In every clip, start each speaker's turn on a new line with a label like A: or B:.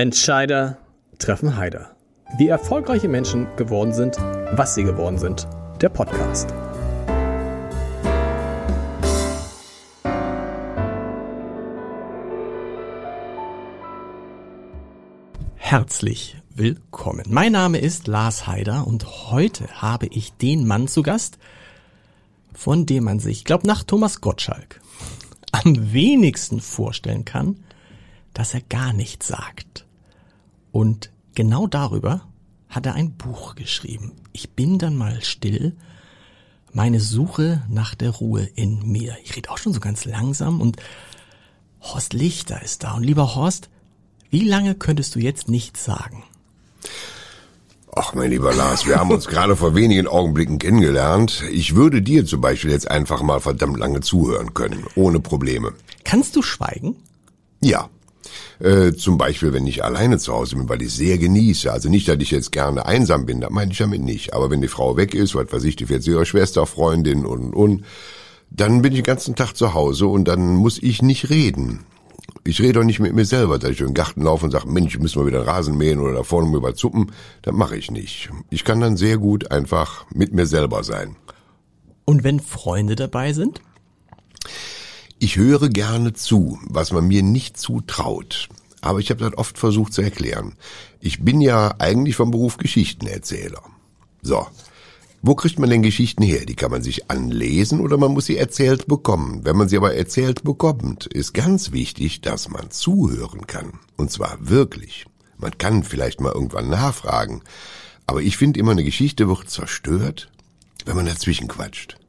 A: Entscheider treffen Heider. Wie erfolgreiche Menschen geworden sind, was sie geworden sind. Der Podcast. Herzlich willkommen. Mein Name ist Lars Heider und heute habe ich den Mann zu Gast, von dem man sich, glaub nach Thomas Gottschalk, am wenigsten vorstellen kann, dass er gar nichts sagt. Und genau darüber hat er ein Buch geschrieben. Ich bin dann mal still. Meine Suche nach der Ruhe in mir. Ich rede auch schon so ganz langsam und Horst Lichter ist da. Und lieber Horst, wie lange könntest du jetzt nichts sagen?
B: Ach, mein lieber Lars, wir haben uns gerade vor wenigen Augenblicken kennengelernt. Ich würde dir zum Beispiel jetzt einfach mal verdammt lange zuhören können, ohne Probleme.
A: Kannst du schweigen?
B: Ja. Äh, zum Beispiel, wenn ich alleine zu Hause bin, weil ich sehr genieße. Also nicht, dass ich jetzt gerne einsam bin, da meine ich damit nicht. Aber wenn die Frau weg ist, was weiß ich, die fährt zu ihrer Schwester, Freundin und, und, dann bin ich den ganzen Tag zu Hause und dann muss ich nicht reden. Ich rede doch nicht mit mir selber, dass ich den Garten laufe und sage, Mensch, müssen wir wieder Rasen mähen oder da vorne mal zuppen. Das mache ich nicht. Ich kann dann sehr gut einfach mit mir selber sein.
A: Und wenn Freunde dabei sind?
B: Ich höre gerne zu, was man mir nicht zutraut. Aber ich habe das oft versucht zu erklären. Ich bin ja eigentlich vom Beruf Geschichtenerzähler. So, wo kriegt man denn Geschichten her? Die kann man sich anlesen oder man muss sie erzählt bekommen. Wenn man sie aber erzählt bekommt, ist ganz wichtig, dass man zuhören kann. Und zwar wirklich. Man kann vielleicht mal irgendwann nachfragen. Aber ich finde immer, eine Geschichte wird zerstört, wenn man dazwischen quatscht.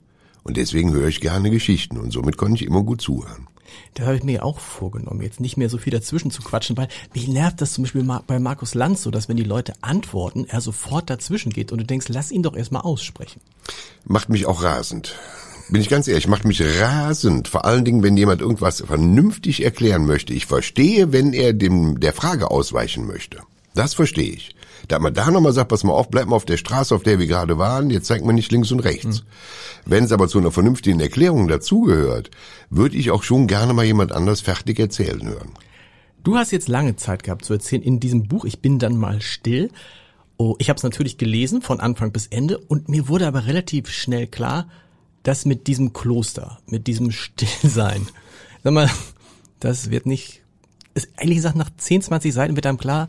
B: Und deswegen höre ich gerne Geschichten und somit konnte ich immer gut zuhören.
A: Das habe ich mir auch vorgenommen, jetzt nicht mehr so viel dazwischen zu quatschen, weil mich nervt das zum Beispiel bei Markus Lanz so, dass wenn die Leute antworten, er sofort dazwischen geht und du denkst, lass ihn doch erstmal aussprechen.
B: Macht mich auch rasend. Bin ich ganz ehrlich, macht mich rasend. Vor allen Dingen, wenn jemand irgendwas vernünftig erklären möchte. Ich verstehe, wenn er dem der Frage ausweichen möchte. Das verstehe ich. Da man da nochmal sagt, pass mal auf, bleib mal auf der Straße, auf der wir gerade waren, jetzt zeigt man nicht links und rechts. Mhm. Wenn es aber zu einer vernünftigen Erklärung dazugehört, würde ich auch schon gerne mal jemand anders fertig erzählen hören.
A: Du hast jetzt lange Zeit gehabt zu erzählen in diesem Buch, ich bin dann mal still. Oh, ich habe es natürlich gelesen von Anfang bis Ende und mir wurde aber relativ schnell klar, dass mit diesem Kloster, mit diesem Stillsein, sag mal, das wird nicht, ist eigentlich gesagt, nach 10, 20 Seiten wird einem klar,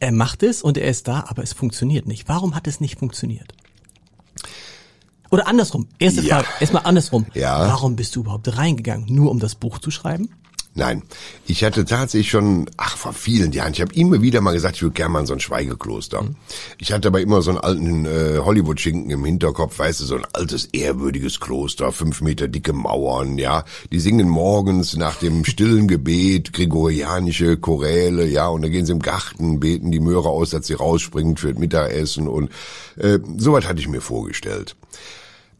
A: er macht es und er ist da, aber es funktioniert nicht. Warum hat es nicht funktioniert? Oder andersrum. Erste ja. Frage, erstmal andersrum. Ja. Warum bist du überhaupt reingegangen? Nur um das Buch zu schreiben?
B: Nein, ich hatte tatsächlich schon, ach vor vielen Jahren, ich habe immer wieder mal gesagt, ich würde gerne mal in so ein Schweigekloster. Mhm. Ich hatte aber immer so einen alten äh, Hollywood-Schinken im Hinterkopf, weißt du, so ein altes, ehrwürdiges Kloster, fünf Meter dicke Mauern, ja. Die singen morgens nach dem stillen Gebet gregorianische Choräle, ja, und dann gehen sie im Garten, beten die Möhre aus, dass sie rausspringt für das Mittagessen und äh, soweit hatte ich mir vorgestellt.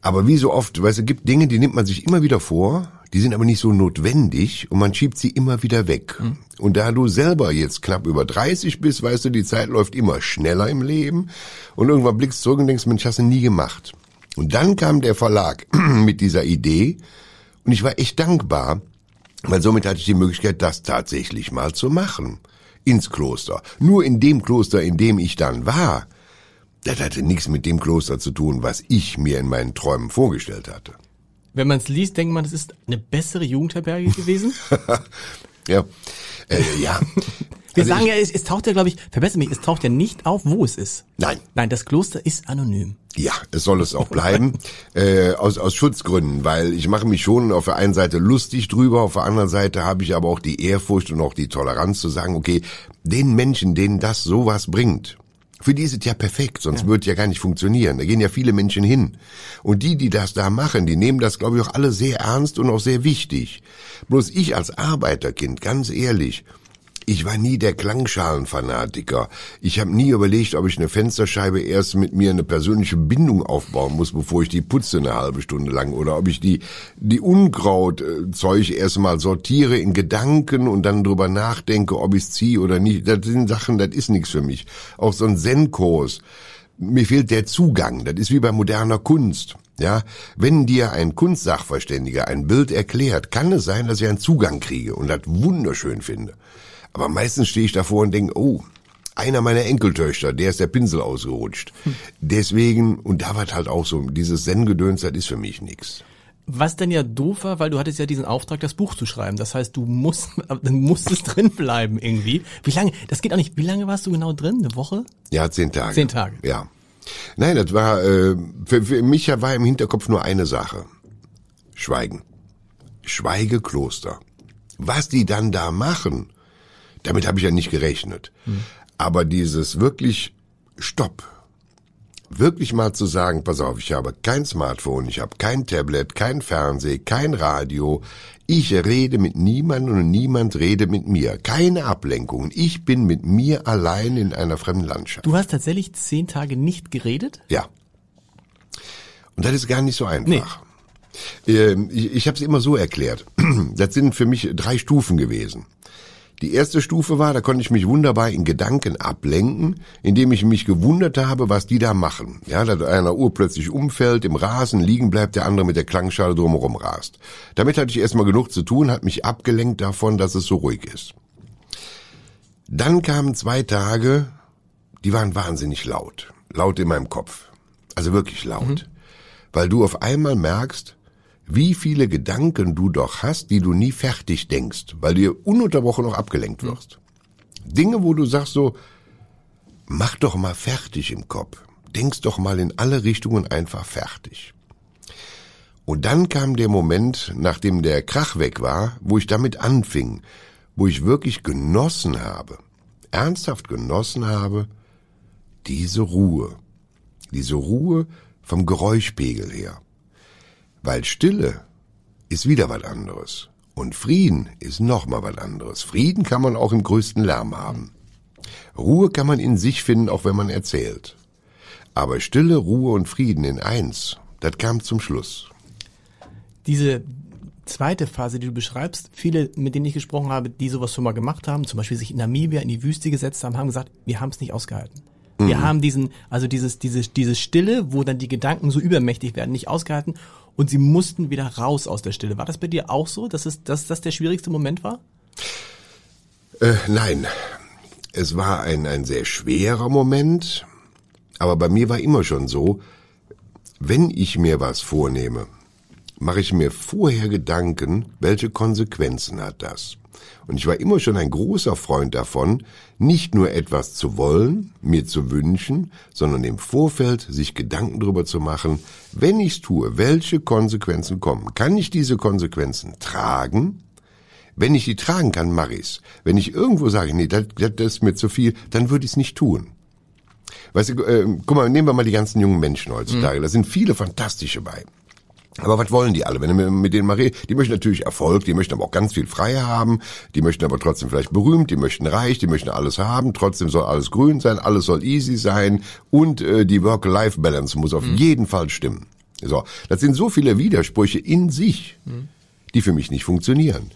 B: Aber wie so oft, weißt du, gibt Dinge, die nimmt man sich immer wieder vor die sind aber nicht so notwendig und man schiebt sie immer wieder weg. Mhm. Und da du selber jetzt knapp über 30 bist, weißt du, die Zeit läuft immer schneller im Leben und irgendwann blickst du zurück und denkst, Mensch, hast du nie gemacht. Und dann kam der Verlag mit dieser Idee und ich war echt dankbar, weil somit hatte ich die Möglichkeit, das tatsächlich mal zu machen. Ins Kloster. Nur in dem Kloster, in dem ich dann war, das hatte nichts mit dem Kloster zu tun, was ich mir in meinen Träumen vorgestellt hatte.
A: Wenn man es liest, denkt man, es ist eine bessere Jugendherberge gewesen.
B: ja. Äh, ja.
A: Wir also sagen ja, es, es taucht ja, glaube ich, verbessere mich, es taucht ja nicht auf, wo es ist.
B: Nein.
A: Nein, das Kloster ist anonym.
B: Ja, es soll es auch bleiben, äh, aus, aus Schutzgründen, weil ich mache mich schon auf der einen Seite lustig drüber, auf der anderen Seite habe ich aber auch die Ehrfurcht und auch die Toleranz zu sagen, okay, den Menschen, denen das sowas bringt, für die ist es ja perfekt, sonst ja. würde ja gar nicht funktionieren. Da gehen ja viele Menschen hin. Und die, die das da machen, die nehmen das, glaube ich, auch alle sehr ernst und auch sehr wichtig. Bloß ich als Arbeiterkind, ganz ehrlich, ich war nie der Klangschalenfanatiker. Ich habe nie überlegt, ob ich eine Fensterscheibe erst mit mir eine persönliche Bindung aufbauen muss, bevor ich die putze eine halbe Stunde lang. Oder ob ich die, die Unkrautzeug erstmal sortiere in Gedanken und dann drüber nachdenke, ob ich ziehe oder nicht. Das sind Sachen, das ist nichts für mich. Auch so ein Zen-Kurs. Mir fehlt der Zugang. Das ist wie bei moderner Kunst. Ja, wenn dir ein Kunstsachverständiger ein Bild erklärt, kann es sein, dass ich einen Zugang kriege und das wunderschön finde. Aber meistens stehe ich davor und denke, oh, einer meiner Enkeltöchter, der ist der Pinsel ausgerutscht. Hm. Deswegen, und da war halt auch so, dieses Zen-Gedöns, das ist für mich nix.
A: Was denn ja doof war, weil du hattest ja diesen Auftrag, das Buch zu schreiben. Das heißt, du musst, du musstest drin bleiben irgendwie. Wie lange, das geht auch nicht, wie lange warst du genau drin? Eine Woche?
B: Ja, zehn Tage.
A: Zehn Tage.
B: Ja. Nein, das war, äh, für, für mich war im Hinterkopf nur eine Sache. Schweigen. Schweigekloster. Was die dann da machen, damit habe ich ja nicht gerechnet. Hm. Aber dieses wirklich Stopp, wirklich mal zu sagen, pass auf, ich habe kein Smartphone, ich habe kein Tablet, kein Fernseh, kein Radio, ich rede mit niemandem und niemand rede mit mir. Keine Ablenkungen. Ich bin mit mir allein in einer fremden Landschaft.
A: Du hast tatsächlich zehn Tage nicht geredet?
B: Ja. Und das ist gar nicht so einfach. Nee. Ähm, ich ich habe es immer so erklärt. Das sind für mich drei Stufen gewesen. Die erste Stufe war, da konnte ich mich wunderbar in Gedanken ablenken, indem ich mich gewundert habe, was die da machen. Ja, dass einer Uhr plötzlich umfällt, im Rasen liegen bleibt, der andere mit der Klangschale drumherum rast. Damit hatte ich erstmal genug zu tun, hat mich abgelenkt davon, dass es so ruhig ist. Dann kamen zwei Tage, die waren wahnsinnig laut. Laut in meinem Kopf. Also wirklich laut. Mhm. Weil du auf einmal merkst, wie viele Gedanken du doch hast, die du nie fertig denkst, weil du ununterbrochen noch abgelenkt wirst. Mhm. Dinge, wo du sagst so, mach doch mal fertig im Kopf. Denkst doch mal in alle Richtungen einfach fertig. Und dann kam der Moment, nachdem der Krach weg war, wo ich damit anfing, wo ich wirklich genossen habe, ernsthaft genossen habe, diese Ruhe. Diese Ruhe vom Geräuschpegel her. Weil Stille ist wieder was anderes. Und Frieden ist noch mal was anderes. Frieden kann man auch im größten Lärm haben. Ruhe kann man in sich finden, auch wenn man erzählt. Aber Stille, Ruhe und Frieden in eins, das kam zum Schluss.
A: Diese zweite Phase, die du beschreibst, viele, mit denen ich gesprochen habe, die sowas schon mal gemacht haben, zum Beispiel sich in Namibia in die Wüste gesetzt haben, haben gesagt, wir haben es nicht ausgehalten. Wir mhm. haben diesen, also dieses, dieses, dieses Stille, wo dann die Gedanken so übermächtig werden, nicht ausgehalten und sie mussten wieder raus aus der Stille. War das bei dir auch so, dass, es, dass das der schwierigste Moment war?
B: Äh, nein, es war ein, ein sehr schwerer Moment, aber bei mir war immer schon so, wenn ich mir was vornehme, mache ich mir vorher Gedanken, welche Konsequenzen hat das. Und ich war immer schon ein großer Freund davon, nicht nur etwas zu wollen, mir zu wünschen, sondern im Vorfeld sich Gedanken darüber zu machen, wenn ich's tue, welche Konsequenzen kommen. Kann ich diese Konsequenzen tragen? Wenn ich die tragen kann, mache ich's. Wenn ich irgendwo sage, nee, das, das ist mir zu viel, dann würde ich's nicht tun. Weißt du, äh, guck mal, nehmen wir mal die ganzen jungen Menschen heutzutage. Mhm. Da sind viele fantastische bei. Aber was wollen die alle? Wenn du mit denen mal redest, die möchten natürlich Erfolg, die möchten aber auch ganz viel Freiheit haben, die möchten aber trotzdem vielleicht berühmt, die möchten reich, die möchten alles haben, trotzdem soll alles grün sein, alles soll easy sein und äh, die Work-Life-Balance muss auf mhm. jeden Fall stimmen. So, das sind so viele Widersprüche in sich, mhm. die für mich nicht funktionieren.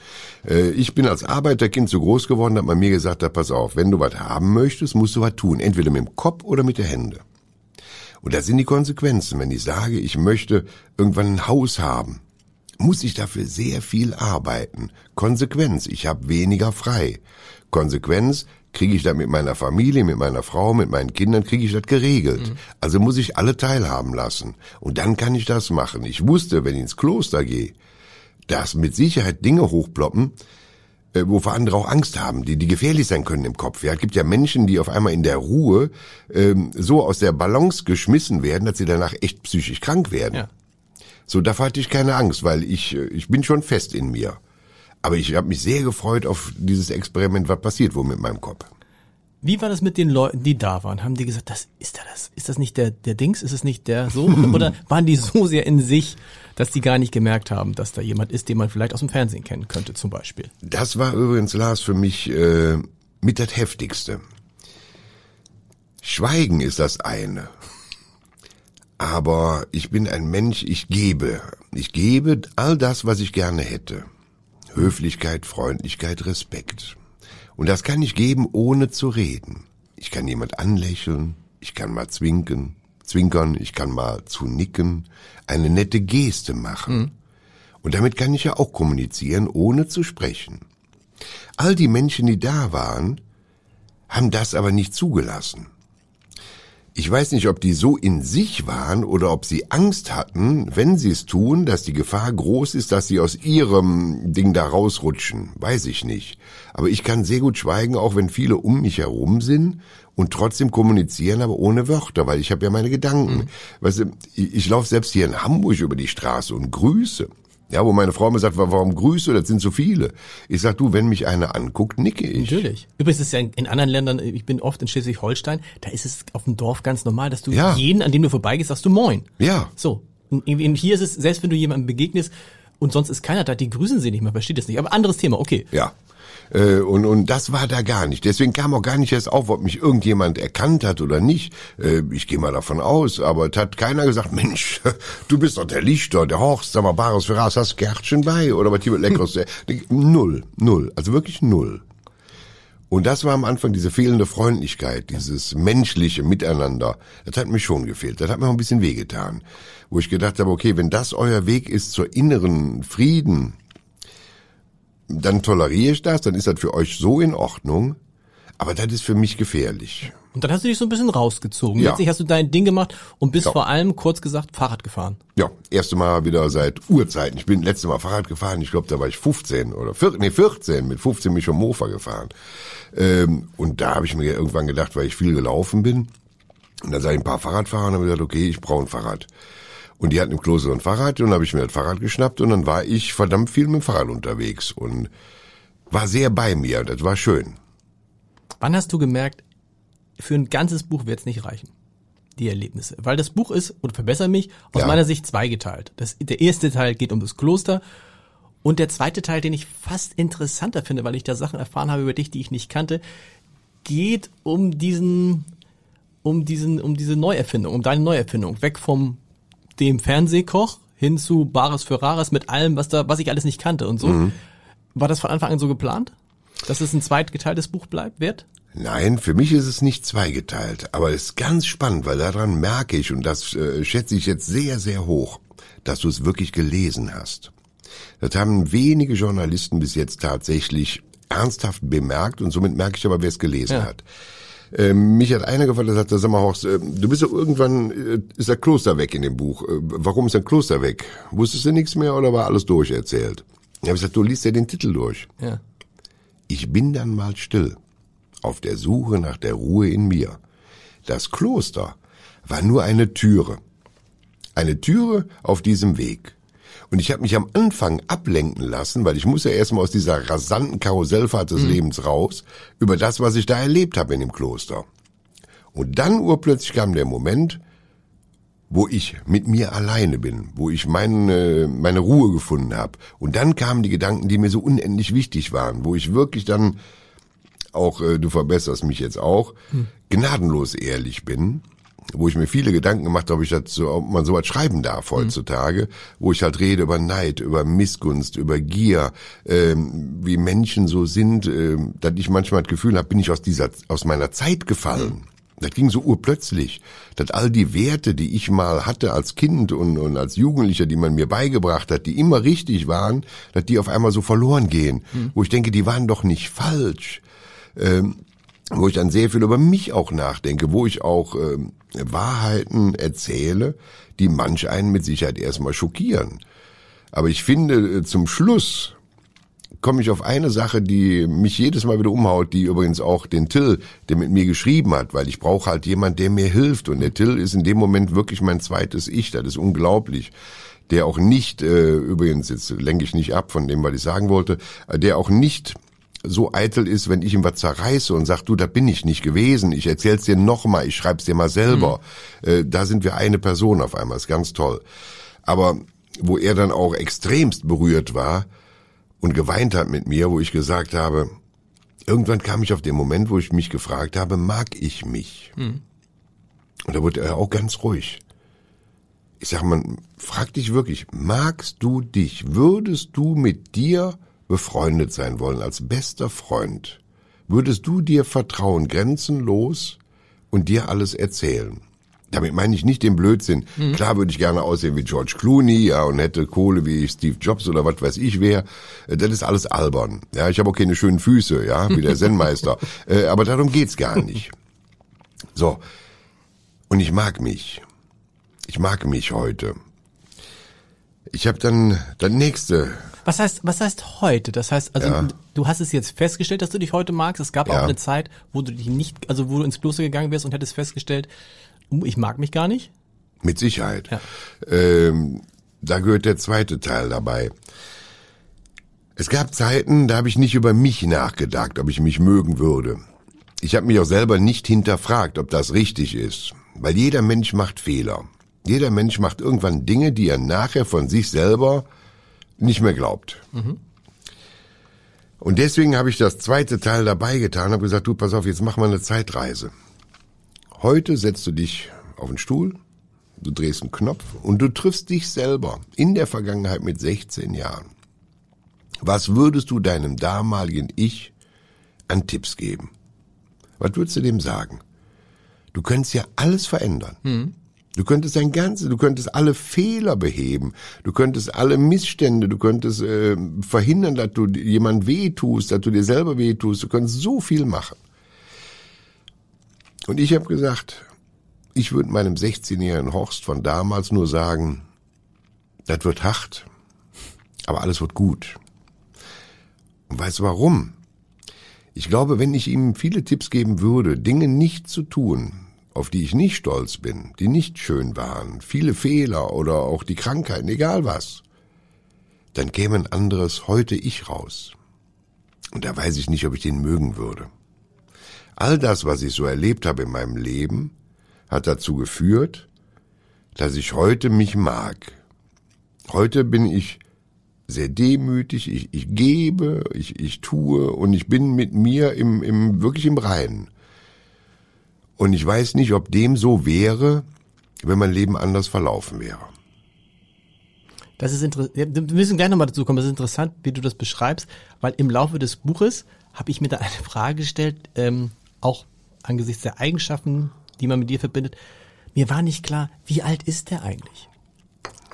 B: Äh, ich bin als Arbeiterkind so groß geworden, hat man mir gesagt, da pass auf, wenn du was haben möchtest, musst du was tun, entweder mit dem Kopf oder mit der Hände. Und da sind die Konsequenzen. Wenn ich sage, ich möchte irgendwann ein Haus haben, muss ich dafür sehr viel arbeiten. Konsequenz, ich habe weniger frei. Konsequenz, kriege ich das mit meiner Familie, mit meiner Frau, mit meinen Kindern, kriege ich das geregelt. Mhm. Also muss ich alle teilhaben lassen. Und dann kann ich das machen. Ich wusste, wenn ich ins Kloster gehe, dass mit Sicherheit Dinge hochploppen, äh, wovor andere auch Angst haben, die, die gefährlich sein können im Kopf. Ja, es gibt ja Menschen, die auf einmal in der Ruhe ähm, so aus der Balance geschmissen werden, dass sie danach echt psychisch krank werden. Ja. So, davor hatte ich keine Angst, weil ich, äh, ich bin schon fest in mir. Aber ich habe mich sehr gefreut auf dieses Experiment, was passiert wohl mit meinem Kopf.
A: Wie war das mit den Leuten, die da waren? Haben die gesagt, das ist da das? Ist das nicht der der Dings? Ist es nicht der so? Oder waren die so sehr in sich, dass die gar nicht gemerkt haben, dass da jemand ist, den man vielleicht aus dem Fernsehen kennen könnte, zum Beispiel?
B: Das war übrigens Lars für mich äh, mit das heftigste. Schweigen ist das eine. Aber ich bin ein Mensch, ich gebe. Ich gebe all das, was ich gerne hätte. Höflichkeit, Freundlichkeit, Respekt. Und das kann ich geben, ohne zu reden. Ich kann jemand anlächeln, ich kann mal zwinken, zwinkern, ich kann mal zu nicken, eine nette Geste machen. Mhm. Und damit kann ich ja auch kommunizieren, ohne zu sprechen. All die Menschen, die da waren, haben das aber nicht zugelassen. Ich weiß nicht, ob die so in sich waren oder ob sie Angst hatten, wenn sie es tun, dass die Gefahr groß ist, dass sie aus ihrem Ding da rausrutschen. Weiß ich nicht. Aber ich kann sehr gut schweigen, auch wenn viele um mich herum sind und trotzdem kommunizieren, aber ohne Wörter, weil ich habe ja meine Gedanken. Mhm. Weißt du, ich, ich laufe selbst hier in Hamburg über die Straße und grüße. Ja, wo meine Frau mir sagt, warum grüße, das sind so viele. Ich sag, du, wenn mich einer anguckt, nicke ich.
A: Natürlich. Übrigens ist es ja in anderen Ländern, ich bin oft in Schleswig-Holstein, da ist es auf dem Dorf ganz normal, dass du ja. jeden, an dem du vorbeigehst, sagst du Moin.
B: Ja.
A: So. Und hier ist es, selbst wenn du jemandem begegnest und sonst ist keiner da, die grüßen sie nicht, man versteht es nicht. Aber anderes Thema, okay.
B: Ja. Äh, und, und das war da gar nicht. Deswegen kam auch gar nicht erst auf, ob mich irgendjemand erkannt hat oder nicht. Äh, ich gehe mal davon aus, aber es hat keiner gesagt, Mensch, du bist doch der Lichter, der Horst, sag mal, Bares Ferraz, hast Gärtchen bei oder was hier Leckeres. null, null, also wirklich null. Und das war am Anfang diese fehlende Freundlichkeit, dieses menschliche Miteinander. Das hat mir schon gefehlt. Das hat mir auch ein bisschen wehgetan. Wo ich gedacht habe, okay, wenn das euer Weg ist zur inneren Frieden, dann toleriere ich das, dann ist das für euch so in Ordnung, aber das ist für mich gefährlich.
A: Und dann hast du dich so ein bisschen rausgezogen. Ja. Letztlich hast du dein Ding gemacht und bist ja. vor allem, kurz gesagt, Fahrrad gefahren.
B: Ja, erste Mal wieder seit Urzeiten. Ich bin letzte Mal Fahrrad gefahren, ich glaube, da war ich 15 oder 14, nee, 14, mit 15 bin ich schon Mofa gefahren. Ähm, und da habe ich mir irgendwann gedacht, weil ich viel gelaufen bin, und dann sah ich ein paar Fahrradfahrer und habe gesagt, okay, ich brauche ein Fahrrad. Und die hatten im Kloster ein Fahrrad und dann habe ich mir das Fahrrad geschnappt und dann war ich verdammt viel mit dem Fahrrad unterwegs und war sehr bei mir. Das war schön.
A: Wann hast du gemerkt, für ein ganzes Buch wird es nicht reichen? Die Erlebnisse. Weil das Buch ist, und verbessere mich, aus ja. meiner Sicht zweigeteilt. Das, der erste Teil geht um das Kloster und der zweite Teil, den ich fast interessanter finde, weil ich da Sachen erfahren habe über dich, die ich nicht kannte, geht um diesen, um diesen, um diese Neuerfindung, um deine Neuerfindung. Weg vom dem Fernsehkoch hin zu Bares für Rares mit allem, was da, was ich alles nicht kannte und so. Mhm. War das von Anfang an so geplant? Dass es ein zweitgeteiltes Buch bleibt, wird?
B: Nein, für mich ist es nicht zweigeteilt, aber es ist ganz spannend, weil daran merke ich, und das äh, schätze ich jetzt sehr, sehr hoch, dass du es wirklich gelesen hast. Das haben wenige Journalisten bis jetzt tatsächlich ernsthaft bemerkt und somit merke ich aber, wer es gelesen ja. hat. Ähm, mich hat einer gefragt, der sagte, sag mal Horst, äh, du bist ja irgendwann, äh, ist der Kloster weg in dem Buch. Äh, warum ist der Kloster weg? Wusstest du nichts mehr oder war alles durcherzählt? Ich habe gesagt, du liest ja den Titel durch.
A: Ja.
B: Ich bin dann mal still, auf der Suche nach der Ruhe in mir. Das Kloster war nur eine Türe. Eine Türe auf diesem Weg. Und ich habe mich am Anfang ablenken lassen, weil ich muss ja erstmal aus dieser rasanten Karussellfahrt des mhm. Lebens raus, über das, was ich da erlebt habe in dem Kloster. Und dann urplötzlich kam der Moment, wo ich mit mir alleine bin, wo ich meine, meine Ruhe gefunden habe. Und dann kamen die Gedanken, die mir so unendlich wichtig waren, wo ich wirklich dann auch, äh, du verbesserst mich jetzt auch, hm. gnadenlos ehrlich bin wo ich mir viele Gedanken gemacht habe, ob ich das so, ob man sowas schreiben darf mhm. heutzutage, mhm. wo ich halt rede über Neid, über Missgunst, über Gier, ähm, wie Menschen so sind, ähm, dass ich manchmal das Gefühl habe, bin ich aus dieser, aus meiner Zeit gefallen. Mhm. Das ging so urplötzlich, dass all die Werte, die ich mal hatte als Kind und, und als Jugendlicher, die man mir beigebracht hat, die immer richtig waren, dass die auf einmal so verloren gehen. Mhm. Wo ich denke, die waren doch nicht falsch. Ähm, wo ich dann sehr viel über mich auch nachdenke, wo ich auch ähm, Wahrheiten erzähle, die manch einen mit Sicherheit erstmal schockieren. Aber ich finde, äh, zum Schluss komme ich auf eine Sache, die mich jedes Mal wieder umhaut, die übrigens auch den Till, der mit mir geschrieben hat, weil ich brauche halt jemand, der mir hilft. Und der Till ist in dem Moment wirklich mein zweites Ich, das ist unglaublich. Der auch nicht, äh, übrigens, jetzt lenke ich nicht ab von dem, was ich sagen wollte, äh, der auch nicht so eitel ist, wenn ich ihm was zerreiße und sag, du, da bin ich nicht gewesen, ich erzähl's dir nochmal, ich schreib's dir mal selber. Mhm. Äh, da sind wir eine Person auf einmal, ist ganz toll. Aber wo er dann auch extremst berührt war und geweint hat mit mir, wo ich gesagt habe, irgendwann kam ich auf den Moment, wo ich mich gefragt habe, mag ich mich? Mhm. Und da wurde er auch ganz ruhig. Ich sag mal, frag dich wirklich, magst du dich? Würdest du mit dir befreundet sein wollen, als bester Freund, würdest du dir vertrauen, grenzenlos und dir alles erzählen? Damit meine ich nicht den Blödsinn. Mhm. Klar würde ich gerne aussehen wie George Clooney, ja, und hätte Kohle wie Steve Jobs oder was weiß ich wer. Äh, das ist alles albern. Ja, ich habe auch keine schönen Füße, ja, wie der Zen-Meister. äh, aber darum geht's gar nicht. So. Und ich mag mich. Ich mag mich heute. Ich habe dann das nächste.
A: Was heißt, was heißt heute? Das heißt, also ja. du hast es jetzt festgestellt, dass du dich heute magst. Es gab ja. auch eine Zeit, wo du dich nicht, also wo du ins Kloster gegangen wärst und hättest festgestellt, uh, ich mag mich gar nicht.
B: Mit Sicherheit. Ja. Ähm, da gehört der zweite Teil dabei. Es gab Zeiten, da habe ich nicht über mich nachgedacht, ob ich mich mögen würde. Ich habe mich auch selber nicht hinterfragt, ob das richtig ist, weil jeder Mensch macht Fehler. Jeder Mensch macht irgendwann Dinge, die er nachher von sich selber nicht mehr glaubt. Mhm. Und deswegen habe ich das zweite Teil dabei getan habe gesagt, du, pass auf, jetzt mach mal eine Zeitreise. Heute setzt du dich auf den Stuhl, du drehst einen Knopf und du triffst dich selber in der Vergangenheit mit 16 Jahren. Was würdest du deinem damaligen Ich an Tipps geben? Was würdest du dem sagen? Du könntest ja alles verändern. Mhm. Du könntest dein ganzes, du könntest alle Fehler beheben, du könntest alle Missstände, du könntest äh, verhindern, dass du jemand wehtust, dass du dir selber wehtust, du könntest so viel machen. Und ich habe gesagt, ich würde meinem 16-jährigen Horst von damals nur sagen, das wird hart, aber alles wird gut. Und weißt du warum? Ich glaube, wenn ich ihm viele Tipps geben würde, Dinge nicht zu tun, auf die ich nicht stolz bin, die nicht schön waren, viele Fehler oder auch die Krankheiten, egal was, dann käme ein anderes heute ich raus. Und da weiß ich nicht, ob ich den mögen würde. All das, was ich so erlebt habe in meinem Leben, hat dazu geführt, dass ich heute mich mag. Heute bin ich sehr demütig, ich, ich gebe, ich, ich tue und ich bin mit mir im, im, wirklich im Reinen. Und ich weiß nicht, ob dem so wäre, wenn mein Leben anders verlaufen wäre.
A: Das ist interessant. Wir müssen gleich nochmal dazu kommen. Das ist interessant, wie du das beschreibst, weil im Laufe des Buches habe ich mir da eine Frage gestellt, ähm, auch angesichts der Eigenschaften, die man mit dir verbindet. Mir war nicht klar, wie alt ist der eigentlich?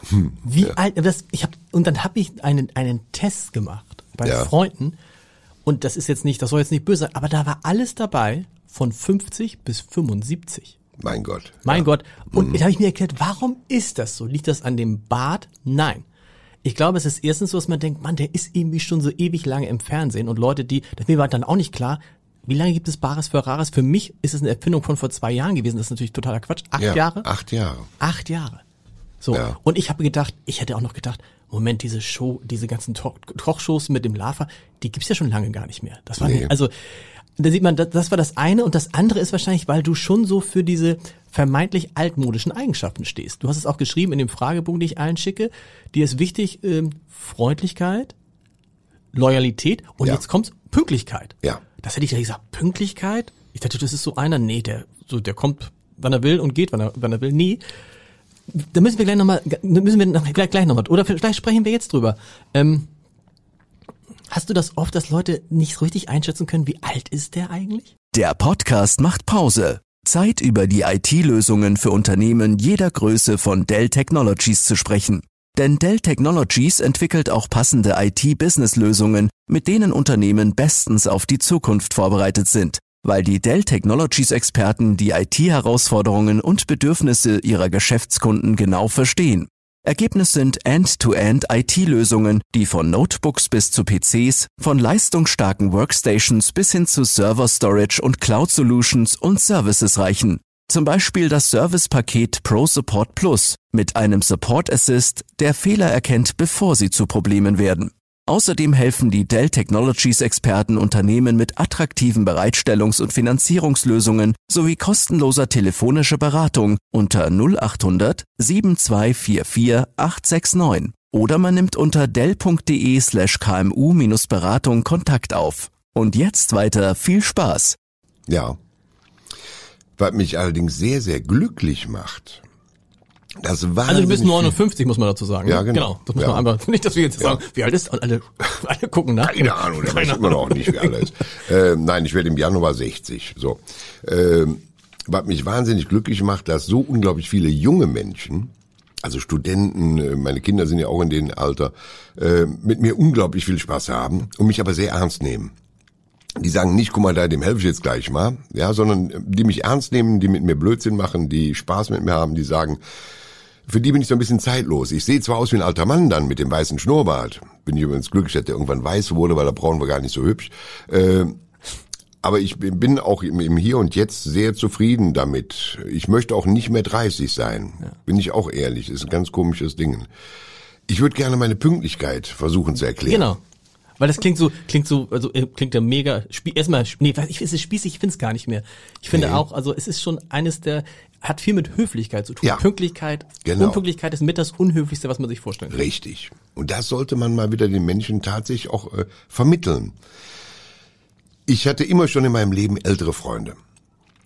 A: Hm, wie ja. alt? Das, ich hab, und dann habe ich einen einen Test gemacht bei ja. Freunden. Und das ist jetzt nicht, das soll jetzt nicht böse sein, aber da war alles dabei, von 50 bis 75.
B: Mein Gott.
A: Mein ja. Gott. Und mhm. jetzt habe ich mir erklärt, warum ist das so? Liegt das an dem Bart? Nein. Ich glaube, es ist erstens so, dass man denkt, man, der ist irgendwie schon so ewig lange im Fernsehen und Leute, die, das mir war dann auch nicht klar, wie lange gibt es Bares für Rares? Für mich ist es eine Erfindung von vor zwei Jahren gewesen. Das ist natürlich totaler Quatsch. Acht ja, Jahre?
B: Acht Jahre.
A: Acht Jahre. So. Ja. Und ich habe gedacht, ich hätte auch noch gedacht, Moment, diese Show, diese ganzen Kochshows mit dem Lava, die gibt's ja schon lange gar nicht mehr. Das war nee. also da sieht man, das, das war das eine und das andere ist wahrscheinlich, weil du schon so für diese vermeintlich altmodischen Eigenschaften stehst. Du hast es auch geschrieben in dem Fragebogen, den ich allen schicke. Dir ist wichtig ähm, Freundlichkeit, Loyalität und ja. jetzt kommt's Pünktlichkeit.
B: Ja.
A: Das hätte ich ja gesagt, Pünktlichkeit. Ich dachte, das ist so einer, nee, der so der kommt, wann er will und geht, wann er, wann er will. Nee. Da müssen wir gleich nochmal, müssen wir noch, gleich, gleich nochmal, oder vielleicht sprechen wir jetzt drüber. Ähm, Hast du das oft, dass Leute nicht so richtig einschätzen können, wie alt ist der eigentlich?
C: Der Podcast macht Pause. Zeit über die IT-Lösungen für Unternehmen jeder Größe von Dell Technologies zu sprechen. Denn Dell Technologies entwickelt auch passende IT-Business-Lösungen, mit denen Unternehmen bestens auf die Zukunft vorbereitet sind, weil die Dell Technologies Experten die IT-Herausforderungen und Bedürfnisse ihrer Geschäftskunden genau verstehen. Ergebnis sind End-to-End-IT-Lösungen, die von Notebooks bis zu PCs, von leistungsstarken Workstations bis hin zu Server Storage und Cloud Solutions und Services reichen. Zum Beispiel das Servicepaket Pro Support Plus mit einem Support Assist, der Fehler erkennt, bevor sie zu Problemen werden. Außerdem helfen die Dell Technologies Experten Unternehmen mit attraktiven Bereitstellungs- und Finanzierungslösungen sowie kostenloser telefonischer Beratung unter 0800 7244 869 oder man nimmt unter dell.de slash kmu-beratung Kontakt auf. Und jetzt weiter viel Spaß.
B: Ja. Was mich allerdings sehr, sehr glücklich macht, das war
A: also du bist 59, muss man dazu sagen.
B: Ja, genau. genau
A: das muss
B: ja.
A: man einfach, nicht, dass wir jetzt ja. sagen, wie alt ist, alle, alle gucken nach.
B: Keine Ahnung, der weiß immer noch nicht, wie alt ist. äh, nein, ich werde im Januar 60, so. Ähm, was mich wahnsinnig glücklich macht, dass so unglaublich viele junge Menschen, also Studenten, äh, meine Kinder sind ja auch in dem Alter, äh, mit mir unglaublich viel Spaß haben und mich aber sehr ernst nehmen. Die sagen nicht, guck mal da, dem helfe ich jetzt gleich mal, ja, sondern die mich ernst nehmen, die mit mir Blödsinn machen, die Spaß mit mir haben, die sagen, für die bin ich so ein bisschen zeitlos. Ich sehe zwar aus wie ein alter Mann dann mit dem weißen Schnurrbart. Bin ich übrigens glücklich, dass der irgendwann weiß wurde, weil da brauchen wir gar nicht so hübsch. Äh, aber ich bin auch im Hier und Jetzt sehr zufrieden damit. Ich möchte auch nicht mehr 30 sein. Ja. Bin ich auch ehrlich. ist ein ganz komisches Ding. Ich würde gerne meine Pünktlichkeit versuchen zu erklären.
A: Genau. Weil das klingt so, klingt so, also äh, klingt ja mega, erstmal, nee, ich, es ist spießig, ich finde es gar nicht mehr. Ich finde nee. auch, also es ist schon eines der, hat viel mit Höflichkeit zu tun. Ja. Pünktlichkeit, genau. Unpünktlichkeit ist mit das Unhöflichste, was man sich vorstellen kann.
B: Richtig. Und das sollte man mal wieder den Menschen tatsächlich auch äh, vermitteln. Ich hatte immer schon in meinem Leben ältere Freunde.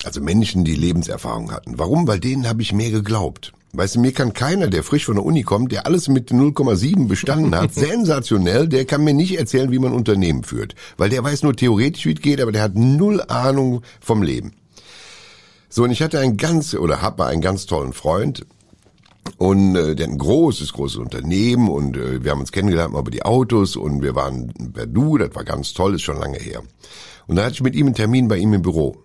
B: Also Menschen, die Lebenserfahrung hatten. Warum? Weil denen habe ich mehr geglaubt. Weißt du, mir kann keiner, der frisch von der Uni kommt, der alles mit 0,7 bestanden hat, sensationell, der kann mir nicht erzählen, wie man Unternehmen führt. Weil der weiß nur theoretisch, wie es geht, aber der hat null Ahnung vom Leben. So, und ich hatte einen ganz, oder habe einen ganz tollen Freund, und äh, der hat ein großes, großes Unternehmen und äh, wir haben uns kennengelernt mal über die Autos und wir waren per Du, das war ganz toll, ist schon lange her. Und da hatte ich mit ihm einen Termin bei ihm im Büro.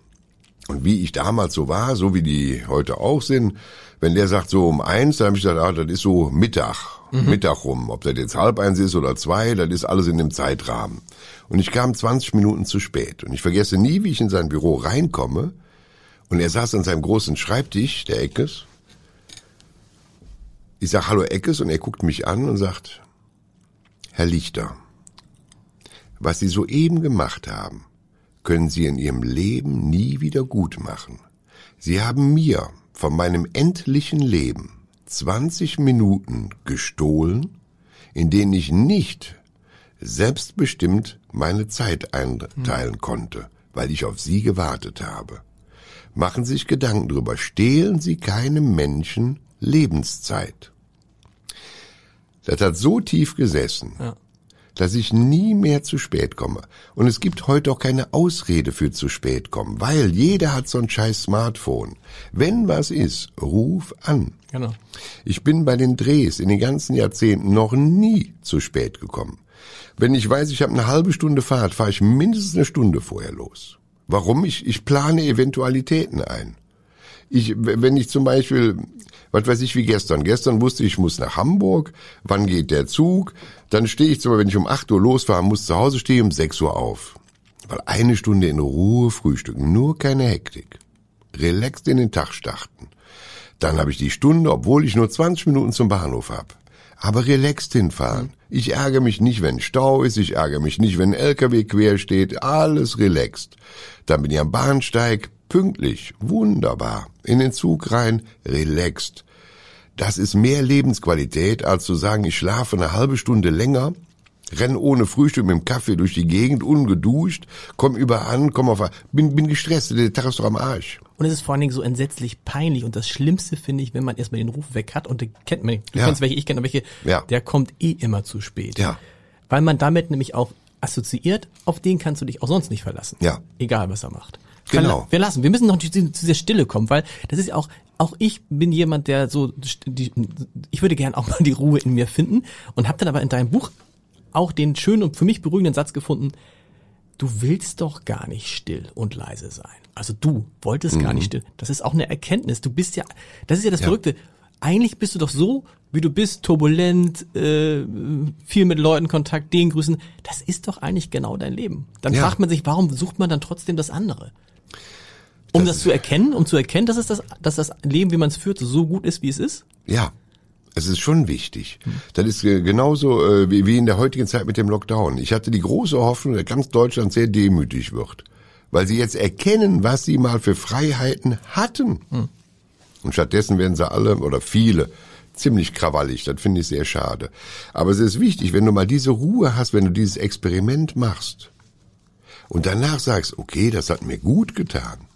B: Und wie ich damals so war, so wie die heute auch sind, wenn der sagt so um eins, dann habe ich gesagt, ah, das ist so Mittag, mhm. Mittag rum. Ob das jetzt halb eins ist oder zwei, das ist alles in dem Zeitrahmen. Und ich kam 20 Minuten zu spät. Und ich vergesse nie, wie ich in sein Büro reinkomme. Und er saß an seinem großen Schreibtisch, der Eckes. Ich sag Hallo Eckes und er guckt mich an und sagt, Herr Lichter, was Sie soeben gemacht haben, können Sie in Ihrem Leben nie wieder gut machen. Sie haben mir von meinem endlichen Leben 20 Minuten gestohlen, in denen ich nicht selbstbestimmt meine Zeit einteilen hm. konnte, weil ich auf Sie gewartet habe. Machen Sie sich Gedanken drüber. Stehlen Sie keinem Menschen Lebenszeit. Das hat so tief gesessen. Ja dass ich nie mehr zu spät komme. Und es gibt heute auch keine Ausrede für zu spät kommen, weil jeder hat so ein scheiß Smartphone. Wenn was ist, ruf an. Genau. Ich bin bei den Drehs in den ganzen Jahrzehnten noch nie zu spät gekommen. Wenn ich weiß, ich habe eine halbe Stunde Fahrt, fahre ich mindestens eine Stunde vorher los. Warum? Ich, ich plane Eventualitäten ein. Ich, wenn ich zum Beispiel was weiß ich wie gestern. Gestern wusste ich, ich muss nach Hamburg. Wann geht der Zug? Dann stehe ich zwar, wenn ich um 8 Uhr losfahre, muss zu Hause stehen um 6 Uhr auf. Weil eine Stunde in Ruhe frühstücken, nur keine Hektik. Relaxed in den Tag starten. Dann habe ich die Stunde, obwohl ich nur 20 Minuten zum Bahnhof hab. Aber relaxed hinfahren. Ich ärgere mich nicht, wenn Stau ist, ich ärgere mich nicht, wenn LKW quer steht, alles relaxed. Dann bin ich am Bahnsteig, pünktlich, wunderbar, in den Zug rein, relaxed. Das ist mehr Lebensqualität, als zu sagen, ich schlafe eine halbe Stunde länger, renn ohne Frühstück mit dem Kaffee durch die Gegend, ungeduscht, komm überan, komm auf, bin, bin gestresst, der Tag ist doch am Arsch.
A: Und es ist vor allen Dingen so entsetzlich peinlich und das Schlimmste finde ich, wenn man erstmal den Ruf weg hat und kennt man, du ja. kennst welche, ich kenne welche, ja. der kommt eh immer zu spät. Ja. Weil man damit nämlich auch assoziiert, auf den kannst du dich auch sonst nicht verlassen. Ja. Egal was er macht. Genau. Wir lassen. Wir müssen noch zu dieser Stille kommen, weil das ist ja auch, auch ich bin jemand, der so, die, ich würde gern auch mal die Ruhe in mir finden und habe dann aber in deinem Buch auch den schönen und für mich beruhigenden Satz gefunden, du willst doch gar nicht still und leise sein. Also du wolltest mhm. gar nicht still. Das ist auch eine Erkenntnis. Du bist ja, das ist ja das ja. Verrückte. Eigentlich bist du doch so, wie du bist, turbulent, äh, viel mit Leuten Kontakt, den grüßen. Das ist doch eigentlich genau dein Leben. Dann ja. fragt man sich, warum sucht man dann trotzdem das andere? Um das, das zu erkennen, um zu erkennen, dass es das, dass das Leben, wie man es führt, so gut ist, wie es ist?
B: Ja. Es ist schon wichtig. Das ist genauso äh, wie, wie in der heutigen Zeit mit dem Lockdown. Ich hatte die große Hoffnung, dass ganz Deutschland sehr demütig wird. Weil sie jetzt erkennen, was sie mal für Freiheiten hatten. Hm. Und stattdessen werden sie alle oder viele ziemlich krawallig. Das finde ich sehr schade. Aber es ist wichtig, wenn du mal diese Ruhe hast, wenn du dieses Experiment machst und danach sagst, okay, das hat mir gut getan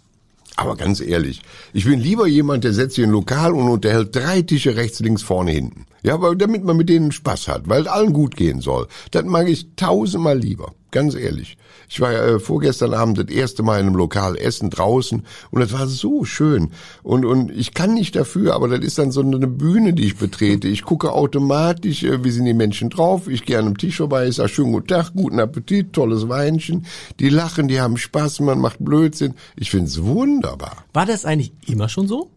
B: aber ganz ehrlich, ich bin lieber jemand, der setzt sich in ein Lokal und unterhält drei Tische rechts, links, vorne, hinten. Ja, aber damit man mit denen Spaß hat, weil es allen gut gehen soll. Das mag ich tausendmal lieber. Ganz ehrlich. Ich war äh, vorgestern Abend das erste Mal in einem Lokal essen draußen und das war so schön. Und, und ich kann nicht dafür, aber das ist dann so eine Bühne, die ich betrete. Ich gucke automatisch, äh, wie sind die Menschen drauf. Ich gehe an einem Tisch vorbei, ich sage schönen guten Tag, guten Appetit, tolles Weinchen. Die lachen, die haben Spaß, man macht Blödsinn. Ich find's wunderbar.
A: War das eigentlich immer schon so?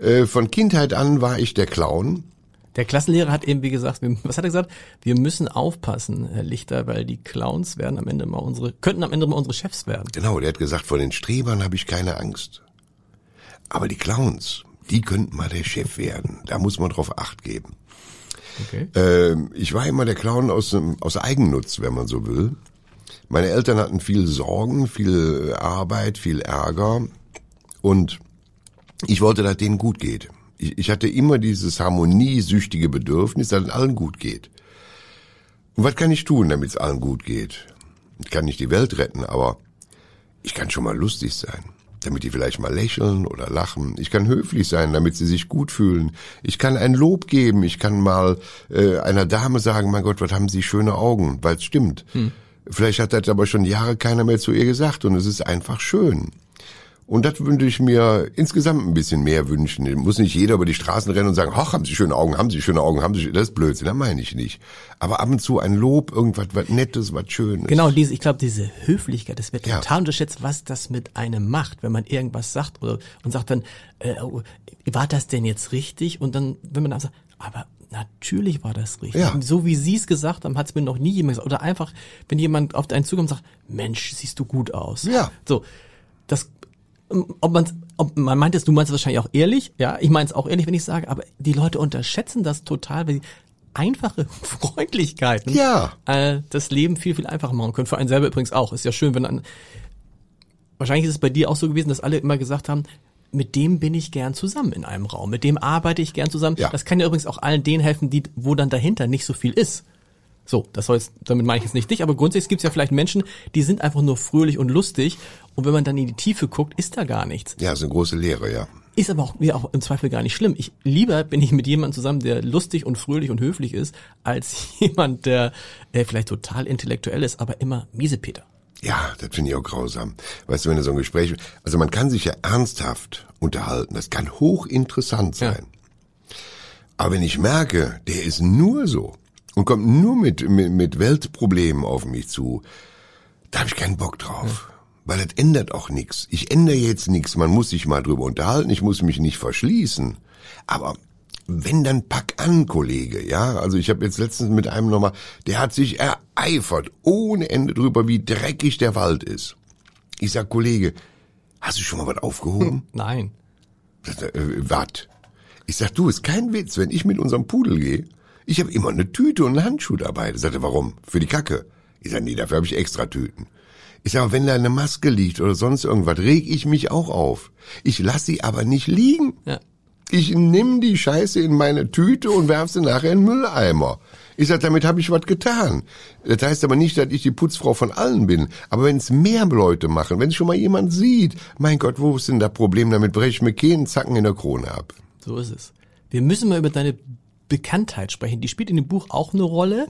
B: Äh, von Kindheit an war ich der Clown.
A: Der Klassenlehrer hat eben, wie gesagt, wir- was hat er gesagt? Wir müssen aufpassen, Herr Lichter, weil die Clowns werden am Ende mal unsere, könnten am Ende mal unsere Chefs werden.
B: Genau, der hat gesagt, vor den Strebern habe ich keine Angst. Aber die Clowns, die könnten mal der Chef werden. Da muss man drauf acht geben.
A: Okay.
B: Ähm, ich war immer der Clown aus, dem- aus Eigennutz, wenn man so will. Meine Eltern hatten viel Sorgen, viel Arbeit, viel Ärger und ich wollte, dass denen gut geht. Ich, ich hatte immer dieses harmoniesüchtige Bedürfnis, dass es allen gut geht. Und was kann ich tun, damit es allen gut geht? Ich kann nicht die Welt retten, aber ich kann schon mal lustig sein, damit die vielleicht mal lächeln oder lachen. Ich kann höflich sein, damit sie sich gut fühlen. Ich kann ein Lob geben. Ich kann mal äh, einer Dame sagen, mein Gott, was haben Sie schöne Augen, weil es stimmt. Vielleicht hat das aber schon Jahre keiner mehr zu ihr gesagt und es ist einfach schön. Und das würde ich mir insgesamt ein bisschen mehr wünschen. Muss nicht jeder über die Straßen rennen und sagen, ach, haben Sie schöne Augen, haben Sie schöne Augen, haben Sie, schöne-" das ist Blödsinn, das meine ich nicht. Aber ab und zu ein Lob, irgendwas, was Nettes, was Schönes.
A: Genau, diese, ich glaube, diese Höflichkeit, das wird
B: Ja.
A: total unterschätzt, was das mit einem macht, wenn man irgendwas sagt oder und sagt dann, äh, oh, war das denn jetzt richtig? Und dann, wenn man dann sagt, aber natürlich war das richtig.
B: Ja.
A: So wie Sie es gesagt haben, hat es mir noch nie jemand gesagt. Oder einfach, wenn jemand auf einen zukommt und sagt, Mensch, siehst du gut aus.
B: Ja.
A: So, das, ob man, ob man meint es, du meinst es wahrscheinlich auch ehrlich, ja, ich meine es auch ehrlich, wenn ich sage, aber die Leute unterschätzen das total, weil sie einfache Freundlichkeiten
B: Ja.
A: äh, das Leben viel, viel einfacher machen können. Für einen selber übrigens auch. Ist ja schön, wenn dann, wahrscheinlich ist es bei dir auch so gewesen, dass alle immer gesagt haben, mit dem bin ich gern zusammen in einem Raum, mit dem arbeite ich gern zusammen.
B: Ja.
A: Das kann ja übrigens auch allen denen helfen, die, wo dann dahinter nicht so viel ist. So, das soll jetzt, damit meine ich jetzt nicht dich, aber grundsätzlich gibt es ja vielleicht Menschen, die sind einfach nur fröhlich und lustig und wenn man dann in die Tiefe guckt, ist da gar nichts.
B: Ja, ist eine große Lehre, ja.
A: Ist aber auch, ja, auch im Zweifel gar nicht schlimm. Ich lieber bin ich mit jemandem zusammen, der lustig und fröhlich und höflich ist, als jemand, der äh, vielleicht total intellektuell ist, aber immer Miesepeter.
B: Ja, das finde ich auch grausam. Weißt du, wenn du so ein Gespräch, also man kann sich ja ernsthaft unterhalten, das kann hochinteressant
A: Ja.
B: sein. Aber wenn ich merke, der ist nur so und kommt nur mit, mit, mit Weltproblemen auf mich zu, da habe ich keinen Bock drauf. Weil das ändert auch nichts. Ich ändere jetzt nichts. Man muss sich mal drüber unterhalten. Ich muss mich nicht verschließen. Aber wenn dann pack an, Kollege, ja. Also ich habe jetzt letztens mit einem nochmal, der hat sich ereifert ohne Ende drüber, wie dreckig der Wald ist. Ich sag, Kollege, hast du schon mal was aufgehoben?
A: Nein.
B: Er, Äh, wat? Ich sag, du, ist kein Witz, wenn ich mit unserem Pudel gehe, ich habe immer eine Tüte und einen Handschuh dabei. Sagt er, warum? Für die Kacke. Ich sag, nee, dafür habe ich extra Tüten. Ich sag, wenn da eine Maske liegt oder sonst irgendwas, reg ich mich auch auf. Ich lass sie aber nicht liegen.
A: Ja.
B: Ich nimm die Scheiße in meine Tüte und werf sie nachher in den Mülleimer. Ich sag, damit habe ich was getan. Das heißt aber nicht, dass ich die Putzfrau von allen bin. Aber wenn es mehr Leute machen, wenn schon mal jemand sieht, mein Gott, wo ist denn das Problem? Damit breche ich mir keinen Zacken in der Krone ab.
A: So ist es. Wir müssen mal über deine Bekanntheit sprechen. Die spielt in dem Buch auch eine Rolle.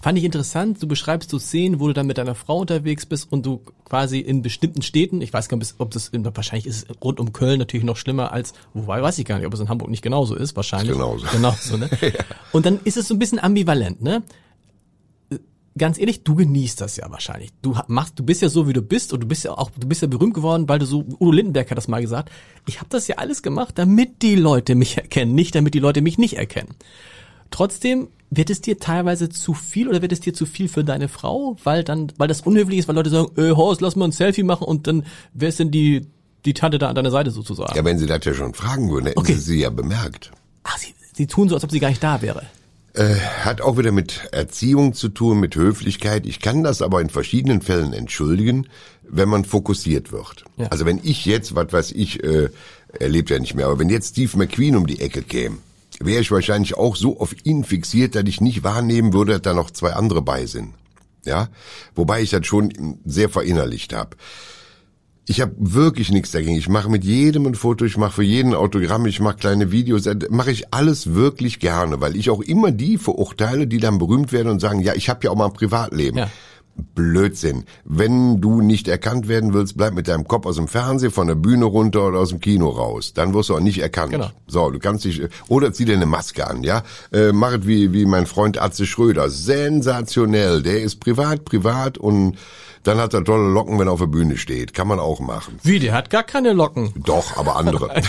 A: Fand ich interessant. Du beschreibst so Szenen, wo du dann mit deiner Frau unterwegs bist und du quasi in bestimmten Städten, ich weiß gar nicht, ob das, in, wahrscheinlich ist es rund um Köln natürlich noch schlimmer als, wobei weiß ich gar nicht, ob es in Hamburg nicht genauso ist, wahrscheinlich.
B: Genauso.
A: Genauso, ne? Und dann ist es so ein bisschen ambivalent, ne? Ganz ehrlich, du genießt das ja wahrscheinlich. Du machst, du bist ja so wie du bist und du bist ja auch, du bist ja berühmt geworden, weil du so, Udo Lindenberg hat das mal gesagt. Ich habe das ja alles gemacht, damit die Leute mich erkennen, nicht damit die Leute mich nicht erkennen. Trotzdem wird es dir teilweise zu viel oder wird es dir zu viel für deine Frau, weil dann, weil das unhöflich ist, weil Leute sagen, äh, Horst, lass mal ein Selfie machen und dann, wer ist denn die, die Tante da an deiner Seite sozusagen?
B: Ja, wenn Sie das ja schon fragen würden, hätten
A: Okay.
B: Sie sie ja bemerkt.
A: Ach, sie, sie tun so, als ob sie gar nicht da wäre.
B: Äh, hat auch wieder mit Erziehung zu tun, mit Höflichkeit. Ich kann das aber in verschiedenen Fällen entschuldigen, wenn man fokussiert wird.
A: Ja.
B: Also wenn ich jetzt, was weiß ich, äh, er lebt ja nicht mehr, aber wenn jetzt Steve McQueen um die Ecke käme, wäre ich wahrscheinlich auch so auf ihn fixiert, dass ich nicht wahrnehmen würde, dass da noch zwei andere bei sind. Ja, wobei ich das schon sehr verinnerlicht habe. Ich habe wirklich nichts dagegen. Ich mache mit jedem ein Foto, ich mache für jeden ein Autogramm, ich mache kleine Videos, das mache ich alles wirklich gerne, weil ich auch immer die verurteile, die dann berühmt werden und sagen, ja, ich habe ja auch mal ein Privatleben.
A: Ja.
B: Blödsinn. Wenn du nicht erkannt werden willst, bleib mit deinem Kopf aus dem Fernsehen, von der Bühne runter oder aus dem Kino raus. Dann wirst du auch nicht erkannt.
A: Genau.
B: So, du kannst dich, oder zieh dir eine Maske an, ja. Äh, mach es wie, wie mein Freund Atze Schröder. Sensationell. Der ist privat, privat und dann hat er tolle Locken, wenn er auf der Bühne steht. Kann man auch machen.
A: Wie, der hat gar keine Locken.
B: Doch, aber andere.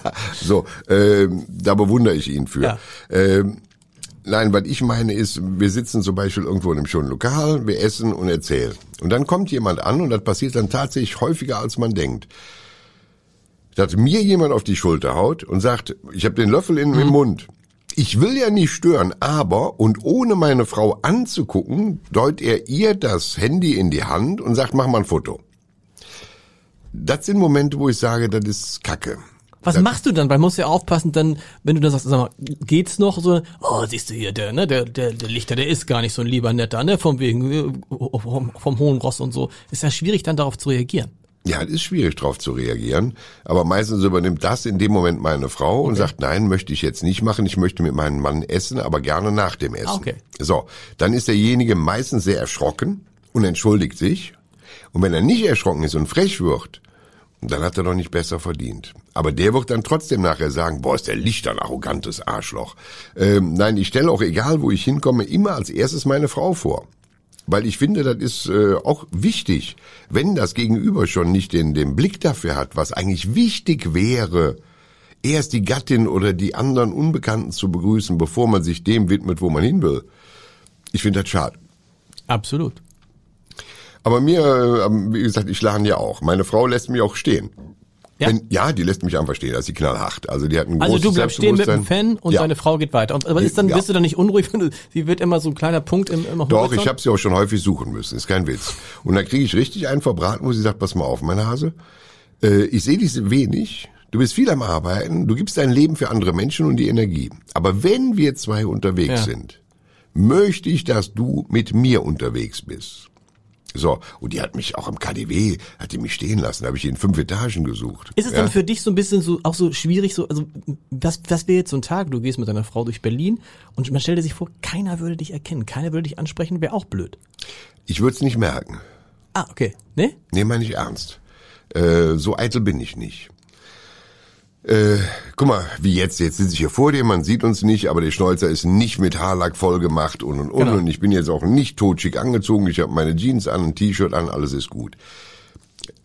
B: so, ähm, da bewundere ich ihn für.
A: Ja.
B: Ähm, nein, was ich meine ist, wir sitzen zum Beispiel irgendwo in einem schönen Lokal, wir essen und erzählen. Und dann kommt jemand an und das passiert dann tatsächlich häufiger, als man denkt. Dass mir jemand auf die Schulter haut und sagt, ich habe den Löffel in, im Mund. Ich will ja nicht stören, aber, und ohne meine Frau anzugucken, deut er ihr das Handy in die Hand und sagt, mach mal ein Foto. Das sind Momente, wo ich sage, das ist Kacke.
A: Was machst du dann? Weil musst ja aufpassen, dann, wenn du dann sagst, sag mal, geht's noch so, oh, siehst du hier, der, ne, der, der, der Lichter, der ist gar nicht so ein lieber netter, ne, vom wegen, äh, vom, vom hohen Ross und so. Ist ja schwierig, dann darauf zu reagieren.
B: Ja, es ist schwierig drauf zu reagieren, aber meistens übernimmt das in dem Moment meine Frau und sagt, nein, möchte ich jetzt nicht machen, ich möchte mit meinem Mann essen, aber gerne nach dem Essen.
A: Okay.
B: So, dann ist derjenige meistens sehr erschrocken und entschuldigt sich. Und wenn er nicht erschrocken ist und frech wird, dann hat er doch nicht besser verdient. Aber der wird dann trotzdem nachher sagen, boah, ist der Licht ein arrogantes Arschloch. Ähm, nein, ich stelle auch, egal wo ich hinkomme, immer als erstes meine Frau vor. Weil ich finde, das ist äh, auch wichtig, wenn das Gegenüber schon nicht den, den Blick dafür hat, was eigentlich wichtig wäre, erst die Gattin oder die anderen Unbekannten zu begrüßen, bevor man sich dem widmet, wo man hin will. Ich finde das schade.
A: Absolut.
B: Aber mir, äh, wie gesagt, ich lerne ja auch. Meine Frau lässt mich auch stehen.
A: Ja?
B: Wenn, ja, die lässt mich einfach stehen. Ist die knallhart. Also die hat ein
A: Also du bleibst stehen mit dem. Fan und
B: ja.
A: deine Frau geht weiter. Und, aber ist dann,
B: Ja.
A: bist du dann nicht unruhig, wenn du, sie wird immer so ein kleiner Punkt im, im
B: Doch,
A: Horizont?
B: ich habe sie auch schon häufig suchen müssen, ist kein Witz. Und dann kriege ich richtig einen verbraten, wo sie sagt, pass mal auf, meine Hase, äh, ich sehe dich wenig, du bist viel am Arbeiten, du gibst dein Leben für andere Menschen und die Energie. Aber wenn wir zwei unterwegs
A: Ja.
B: sind, möchte ich, dass du mit mir unterwegs bist. So, und die hat mich auch am KDW, hat die mich stehen lassen, da habe ich in fünf Etagen gesucht.
A: Ist es
B: ja?
A: dann für dich so ein bisschen so, auch so schwierig, so, also, was, was wäre jetzt so ein Tag, du gehst mit deiner Frau durch Berlin und man stellt dir sich vor, keiner würde dich erkennen, keiner würde dich ansprechen, wäre auch blöd.
B: Ich würde es nicht merken.
A: Ah, okay. Ne?
B: Nee, meine ich ernst. Äh, so eitel bin ich nicht. Äh, guck mal, wie jetzt, jetzt sitze ich hier vor dir, man sieht uns nicht, aber der Schnäuzer ist nicht mit Haarlack voll gemacht und und und
A: Genau.
B: und ich bin jetzt auch nicht totschick angezogen, ich habe meine Jeans an, ein T-Shirt an, alles ist gut.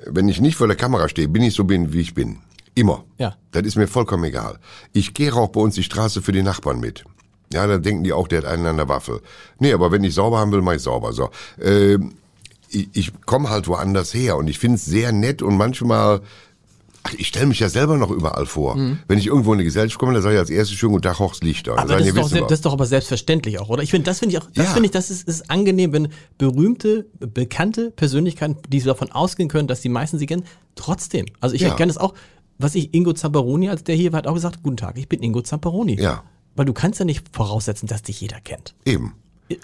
B: Wenn ich nicht vor der Kamera stehe, bin ich so bin, wie ich bin. Immer.
A: Ja.
B: Das ist mir vollkommen egal. Ich gehe auch bei uns die Straße für die Nachbarn mit. Ja, dann denken die auch, der hat einen an der Waffe. Nee, aber wenn ich sauber haben will, mach ich sauber. So. Ähm, ich, ich komme halt woanders her und ich finde es sehr nett und manchmal, ich stelle mich ja selber noch überall vor. Wenn ich irgendwo in eine Gesellschaft komme, dann sage ich als erstes schönen guten Tag, Horst Lichter.
A: Aber das
B: die,
A: ist, doch, das ist doch aber selbstverständlich auch, oder? Ich finde, das finde ich auch, das
B: Ja.
A: finde ich, das ist, ist angenehm, wenn berühmte, bekannte Persönlichkeiten, die davon ausgehen können, dass die meisten sie kennen, trotzdem. Also ich
B: Ja.
A: erkenne es auch, was ich, Ingo Zamperoni, als der hier war, hat auch gesagt, guten Tag, ich bin Ingo Zamperoni.
B: Ja.
A: Weil du kannst ja nicht voraussetzen, dass dich jeder kennt.
B: Eben.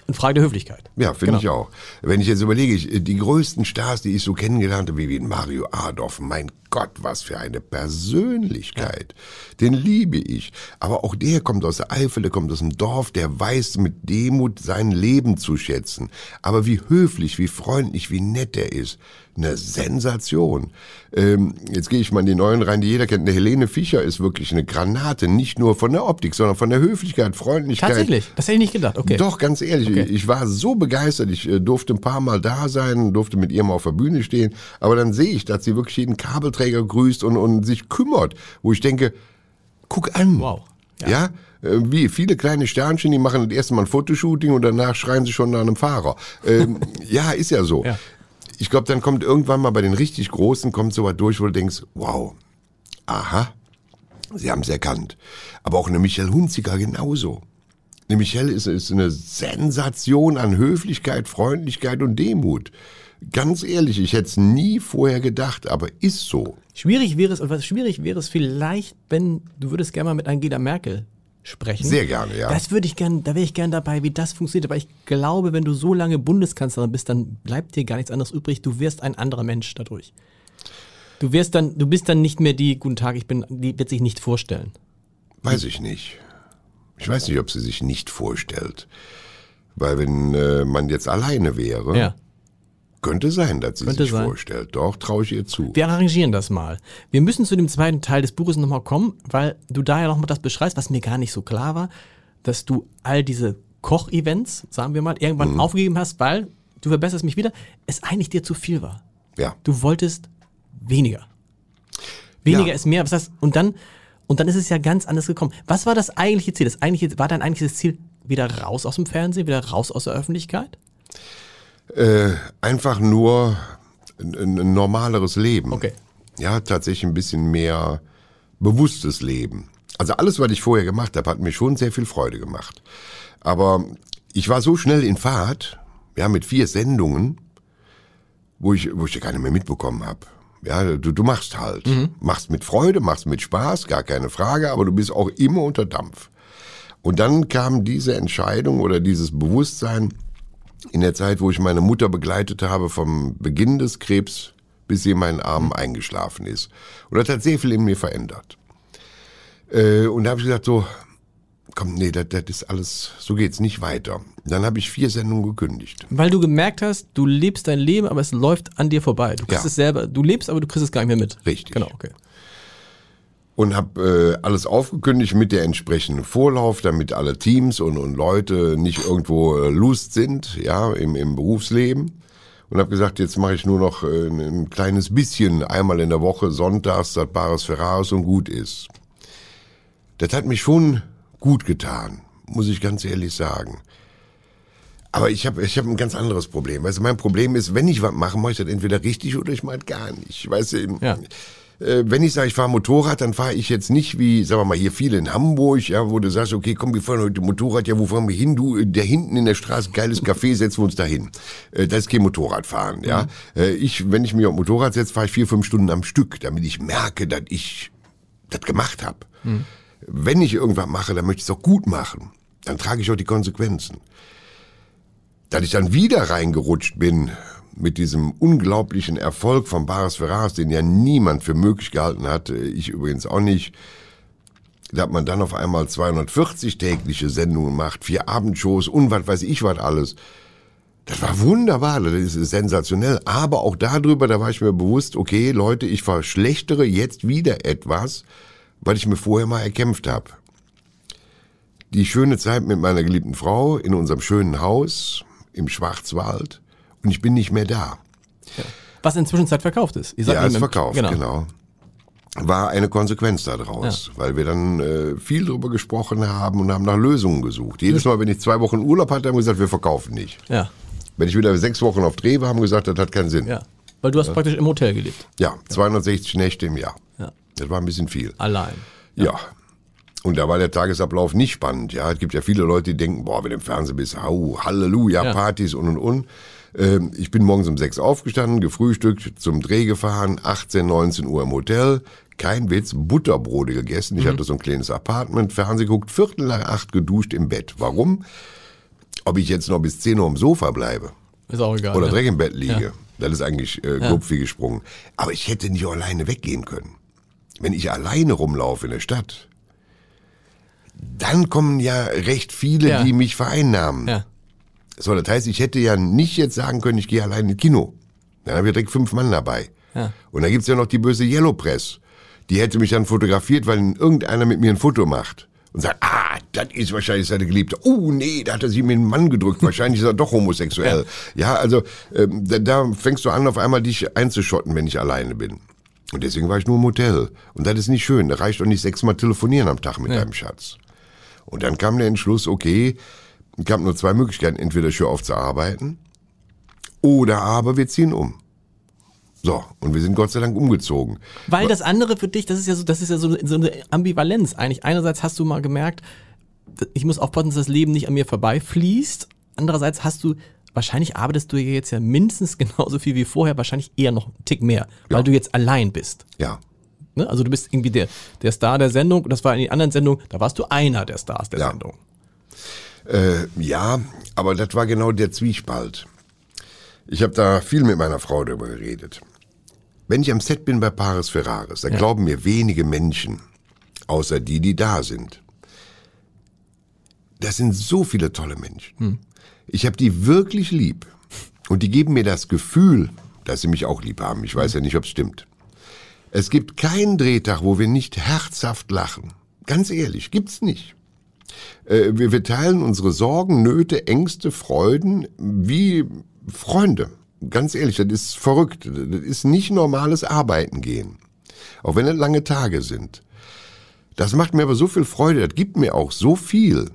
A: In Frage der Höflichkeit.
B: Ja, finde
A: Genau.
B: ich auch. Wenn ich jetzt überlege, ich, die größten Stars, die ich so kennengelernt habe, wie, wie Mario Adolf, mein Gott, was für eine Persönlichkeit. Den liebe ich. Aber auch der kommt aus der Eifel, der kommt aus dem Dorf, der weiß mit Demut sein Leben zu schätzen. Aber wie höflich, wie freundlich, wie nett er ist. Eine Sensation. Ähm, jetzt gehe ich mal in die neuen rein, die jeder kennt. Eine Helene Fischer ist wirklich eine Granate, nicht nur von der Optik, sondern von der Höflichkeit, Freundlichkeit.
A: Tatsächlich, das hätte ich nicht gedacht, okay.
B: Doch, ganz ehrlich,
A: Okay.
B: ich, war so begeistert. Ich äh, durfte ein paar Mal da sein, durfte mit ihr mal auf der Bühne stehen. Aber dann sehe ich, dass sie wirklich jeden Kabelträger grüßt und, und sich kümmert. Wo ich denke, guck an.
A: Wow.
B: Ja.
A: Ja.
B: äh, Wie viele kleine Sternchen, die machen das erste Mal ein Fotoshooting und danach schreien sie schon nach einem Fahrer. Ähm, ja, ist ja so.
A: Ja.
B: Ich glaube, dann kommt irgendwann mal bei den richtig Großen kommt so was durch, wo du denkst, wow, aha, sie haben es erkannt. Aber auch eine Michelle Hunziker genauso. Eine Michelle ist, ist eine Sensation an Höflichkeit, Freundlichkeit und Demut. Ganz ehrlich, ich hätte es nie vorher gedacht, aber ist so.
A: Schwierig wäre es, und was schwierig wäre es vielleicht, wenn du würdest gerne mal mit Angela Merkel sprechen.
B: Sehr gerne, ja.
A: Das würde ich gern, da wäre ich gern dabei, wie das funktioniert. Aber ich glaube, wenn du so lange Bundeskanzlerin bist, dann bleibt dir gar nichts anderes übrig. Du wirst ein anderer Mensch dadurch. Du wirst dann, du bist dann nicht mehr die, guten Tag, ich bin, die wird sich nicht vorstellen.
B: Weiß ich nicht. Ich weiß nicht, ob sie sich nicht vorstellt. Weil wenn äh, man jetzt alleine wäre,
A: Ja.
B: Könnte sein, dass sie
A: Könnte
B: sich
A: sein.
B: vorstellt. Doch, traue ich ihr zu.
A: Wir arrangieren das mal. Wir müssen zu dem zweiten Teil des Buches nochmal kommen, weil du da ja nochmal das beschreibst, was mir gar nicht so klar war, dass du all diese Kochevents, sagen wir mal, irgendwann
B: Mhm.
A: aufgegeben hast, weil, du verbesserst mich wieder, es eigentlich dir zu viel war.
B: Ja.
A: Du wolltest weniger. Weniger
B: Ja.
A: ist mehr. Was heißt, und dann, und dann ist es ja ganz anders gekommen. Was war das eigentliche Ziel? Das eigentliche, war dein eigentliches Ziel wieder raus aus dem Fernsehen, wieder raus aus der Öffentlichkeit?
B: Äh, einfach nur ein, ein normaleres Leben.
A: Okay.
B: Ja, tatsächlich ein bisschen mehr bewusstes Leben. Also alles, was ich vorher gemacht habe, hat mir schon sehr viel Freude gemacht. Aber ich war so schnell in Fahrt, ja, mit vier Sendungen, wo ich, wo ich ja keine mehr mitbekommen habe. Ja, du, du machst halt. Machst mit Freude, machst mit Spaß, gar keine Frage, aber du bist auch immer unter Dampf. Und dann kam diese Entscheidung oder dieses Bewusstsein in der Zeit, wo ich meine Mutter begleitet habe vom Beginn des Krebs bis sie in meinen Armen eingeschlafen ist. Und das hat sehr viel in mir verändert. Äh, und da habe ich gesagt so, komm, nee, das, das ist alles, so geht's nicht weiter. Dann habe ich vier Sendungen gekündigt.
A: Weil du gemerkt hast, du lebst dein Leben, aber es läuft an dir vorbei. Du kriegst
B: Ja.
A: es selber, du lebst, aber du kriegst es gar nicht mehr mit.
B: Richtig.
A: Genau, okay.
B: Und habe äh, alles aufgekündigt mit der entsprechenden Vorlauf, damit alle Teams und, und Leute nicht irgendwo äh, lost sind, ja, im, im Berufsleben. Und habe gesagt, jetzt mache ich nur noch äh, ein, ein kleines bisschen, einmal in der Woche, sonntags, das Bares Ferraris und gut ist. Das hat mich schon gut getan, muss ich ganz ehrlich sagen. Aber ich habe ich hab ein ganz anderes Problem. Weißt du, mein Problem ist, wenn ich was mache, mache ich das entweder richtig oder ich mache gar nicht. Weißt du,
A: Ja.
B: Äh, wenn ich sage, ich fahre Motorrad, dann fahre ich jetzt nicht wie, sagen wir mal, hier viele in Hamburg, ja, wo du sagst, okay, komm, wir fahren heute Motorrad, ja, wo fahren wir hin? Du, äh, der hinten in der Straße, geiles Café, setzen wir uns da hin. Äh, das ist kein Motorradfahren, ja. Äh, ich, wenn ich mich auf Motorrad setze, fahre ich vier, fünf Stunden am Stück, damit ich merke, dass ich das gemacht habe. Wenn ich irgendwas mache, dann möchte ich es auch gut machen. Dann trage ich auch die Konsequenzen. Dass ich dann wieder reingerutscht bin mit diesem unglaublichen Erfolg von Baris Ferraris, den ja niemand für möglich gehalten hat, äh, ich übrigens auch nicht, da hat man dann auf einmal 240 tägliche Sendungen macht, vier Abendshows und was weiß ich was alles. Das war wunderbar, das ist sensationell. Aber auch darüber, da war ich mir bewusst, okay, Leute, ich verschlechtere jetzt wieder etwas, weil ich mir vorher mal erkämpft habe. Die schöne Zeit mit meiner geliebten Frau in unserem schönen Haus im Schwarzwald und ich bin nicht mehr da.
A: Was inzwischen Zeit verkauft ist.
B: Ja, ist verkauft, genau. War eine Konsequenz daraus, weil wir dann äh, viel drüber gesprochen haben und haben nach Lösungen gesucht. Jedes Mal, wenn ich zwei Wochen Urlaub hatte, haben wir gesagt, wir verkaufen nicht.
A: Ja,
B: Wenn ich wieder sechs Wochen auf Dreh war, haben wir gesagt, das hat keinen Sinn.
A: ja. Weil du hast praktisch im Hotel gelebt.
B: Ja, 260 Nächte im Jahr.
A: Ja.
B: Das war ein bisschen viel.
A: Allein.
B: Ja. Und da war der Tagesablauf nicht spannend. Ja, es gibt ja viele Leute, die denken, boah, wenn du im Fernsehen bist, hau, Halleluja,
A: Ja.
B: Partys und und und. Ähm, ich bin morgens um sechs aufgestanden, gefrühstückt, zum Dreh gefahren, 18, 19 Uhr im Hotel. Kein Witz, Butterbrote gegessen. Ich hatte so ein kleines Apartment, Fernsehen geguckt, Viertel nach acht geduscht im Bett. Warum? Ob ich jetzt noch bis 10 Uhr am Sofa bleibe
A: Ist auch egal.
B: oder
A: ne?
B: direkt im Bett liege, das ist eigentlich äh, wie gesprungen. Aber ich hätte nicht alleine weggehen können. Wenn ich alleine rumlaufe in der Stadt, dann kommen ja recht viele,
A: Ja.
B: die mich vereinnahmen.
A: Ja.
B: So, das heißt, ich hätte ja nicht jetzt sagen können, ich gehe allein ins Kino. Dann habe ich direkt fünf Mann dabei.
A: Ja.
B: Und dann gibt's ja noch die böse Yellow Press. Die hätte mich dann fotografiert, weil irgendeiner mit mir ein Foto macht. Und sagt, ah, das ist wahrscheinlich seine Geliebte. Oh, nee, da hat er sie mit einem Mann gedrückt. Wahrscheinlich ist er doch homosexuell. Ja, also ähm, da, da fängst du an, auf einmal dich einzuschotten, wenn ich alleine bin. Und deswegen war ich nur im Hotel. Und das ist nicht schön. Da reicht doch nicht sechsmal telefonieren am Tag mit deinem Schatz. Und dann kam der Entschluss, okay, es gab nur zwei Möglichkeiten. Entweder ich höre auf zu arbeiten oder aber wir ziehen um. So, und wir sind Gott sei Dank umgezogen.
A: Weil das andere für dich, das ist ja so, das ist ja so, so eine Ambivalenz eigentlich. Einerseits hast du mal gemerkt, ich muss aufpassen, dass das Leben nicht an mir vorbeifließt. Andererseits hast du, wahrscheinlich arbeitest du jetzt ja mindestens genauso viel wie vorher, wahrscheinlich eher noch einen Tick mehr, weil
B: Ja.
A: du jetzt allein bist.
B: Ja,
A: Ne? Also du bist irgendwie der, der Star der Sendung und das war in den anderen Sendungen, da warst du einer der Stars der
B: Ja.
A: Sendung.
B: Äh, ja, aber das war genau der Zwiespalt. Ich habe da viel mit meiner Frau darüber geredet. Wenn ich am Set bin bei Paris Ferraris, da glauben mir wenige Menschen, außer die, die da sind. Das sind so viele tolle Menschen. Ich Ich habe die wirklich lieb. Und die geben mir das Gefühl, dass sie mich auch lieb haben. Ich weiß ja nicht, ob es stimmt. Es gibt keinen Drehtag, wo wir nicht herzhaft lachen. Ganz ehrlich, gibt's nicht. Äh, wir, wir teilen unsere Sorgen, Nöte, Ängste, Freuden wie Freunde. Ganz ehrlich, das ist verrückt. Das ist nicht normales Arbeiten gehen. Auch wenn es lange Tage sind. Das macht mir aber so viel Freude, das gibt mir auch so viel,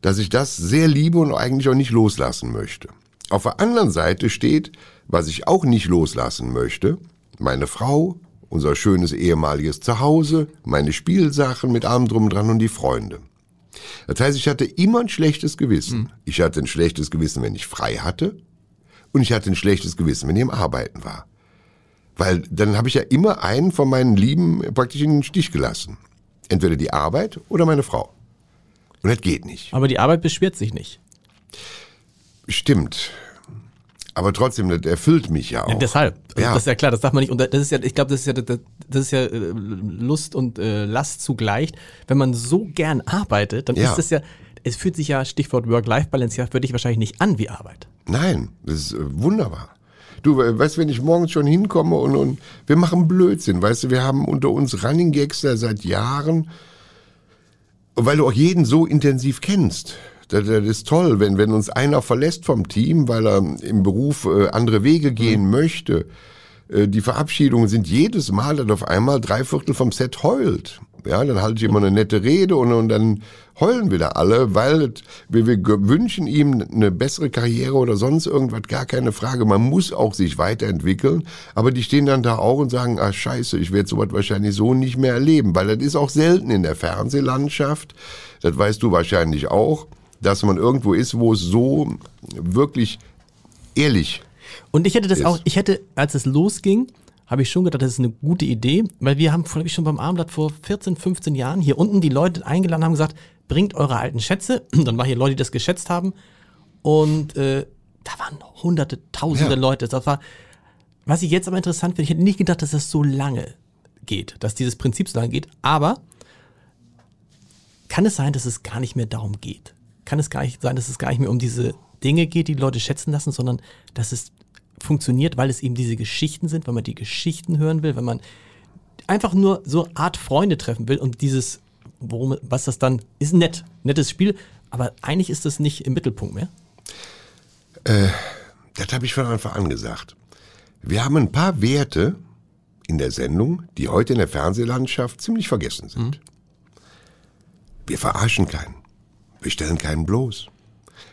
B: dass ich das sehr liebe und eigentlich auch nicht loslassen möchte. Auf der anderen Seite steht, was ich auch nicht loslassen möchte, meine Frau, unser schönes ehemaliges Zuhause, meine Spielsachen mit allem drum dran und die Freunde. Das heißt, ich hatte immer ein schlechtes Gewissen. Mhm. Ich hatte ein schlechtes Gewissen, wenn ich frei hatte. Und ich hatte ein schlechtes Gewissen, wenn ich im Arbeiten war. Weil dann habe ich ja immer einen von meinen Lieben praktisch in den Stich gelassen. Entweder die Arbeit oder meine Frau. Und das geht nicht.
A: Aber die Arbeit beschwert sich nicht.
B: Stimmt. Aber trotzdem, das erfüllt mich ja auch. Ja,
A: deshalb. Ja. Das ist ja klar, das darf man nicht. Und das ist ja, ich glaube, das ist ja, das ist ja äh, Lust und äh, Last zugleich. Wenn man so gern arbeitet, dann ja. ist das ja, es fühlt sich ja, Stichwort Work-Life-Balance, ja für dich wahrscheinlich nicht an wie Arbeit.
B: Nein, das ist äh, wunderbar. Du, weißt, wenn ich morgens schon hinkomme und, und wir machen Blödsinn, weißt du, wir haben unter uns Running Gags da seit Jahren, weil du auch jeden so intensiv kennst. Das, das ist toll, wenn, wenn uns einer verlässt vom Team, weil er im Beruf äh, andere Wege gehen mhm. möchte. Äh, die Verabschiedungen sind jedes Mal, dass auf einmal drei Viertel vom Set heult. Ja, dann halte ich immer eine nette Rede und, und dann heulen wieder alle, weil wir, wir wünschen ihm eine bessere Karriere oder sonst irgendwas, gar keine Frage. Man muss auch sich weiterentwickeln, aber die stehen dann da auch und sagen, ah scheiße, ich werde sowas wahrscheinlich so nicht mehr erleben, weil das ist auch selten in der Fernsehlandschaft, das weißt du wahrscheinlich auch, dass man irgendwo ist, wo es so wirklich ehrlich
A: und ich hätte das ist. auch, ich hätte, als es losging, habe ich schon gedacht, das ist eine gute Idee, weil wir haben, glaube ich, schon beim Abendblatt vor 14, 15 Jahren hier unten die Leute eingeladen haben gesagt, bringt eure alten Schätze. Dann war hier Leute, die das geschätzt haben. Und äh, da waren hunderte, tausende ja. Leute. Das war, was ich jetzt aber interessant finde, ich hätte nicht gedacht, dass das so lange geht, dass dieses Prinzip so lange geht. Aber kann es sein, dass es gar nicht mehr darum geht? Kann es gar nicht sein, dass es gar nicht mehr um diese Dinge geht, die, die Leute schätzen lassen, sondern dass es funktioniert, weil es eben diese Geschichten sind, weil man die Geschichten hören will, wenn man einfach nur so Art Freunde treffen will und dieses worum, was das dann, ist nett, nettes Spiel, aber eigentlich ist das nicht im Mittelpunkt mehr.
B: Äh, das habe ich von Anfang an gesagt. Wir haben ein paar Werte in der Sendung, die heute in der Fernsehlandschaft ziemlich vergessen sind. Mhm. Wir verarschen keinen. Wir stellen keinen bloß.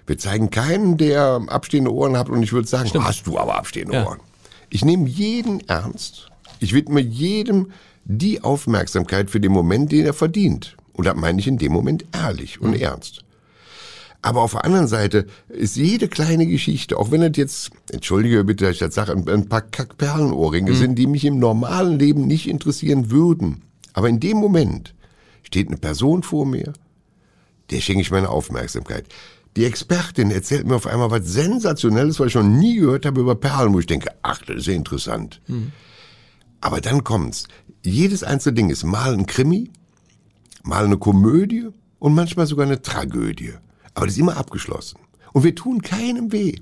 B: Wir zeigen keinen, der abstehende Ohren hat und ich würde sagen, Stimmt. hast du aber abstehende ja. Ohren. Ich nehme jeden ernst. Ich widme jedem die Aufmerksamkeit für den Moment, den er verdient. Und das meine ich in dem Moment ehrlich und mhm. ernst. Aber auf der anderen Seite ist jede kleine Geschichte, auch wenn es jetzt, entschuldige bitte, dass ich das sage, ein, paar Kackperlenohrringe mhm. sind, die mich im normalen Leben nicht interessieren würden. Aber in dem Moment steht eine Person vor mir, der schenke ich meine Aufmerksamkeit. Die Expertin erzählt mir auf einmal was Sensationelles, was ich schon nie gehört habe über Perlen, wo ich denke, ach, das ist ja interessant. Mhm. Aber dann kommt's. Jedes einzelne Ding ist mal ein Krimi, mal eine Komödie und manchmal sogar eine Tragödie. Aber das ist immer abgeschlossen. Und wir tun keinem weh.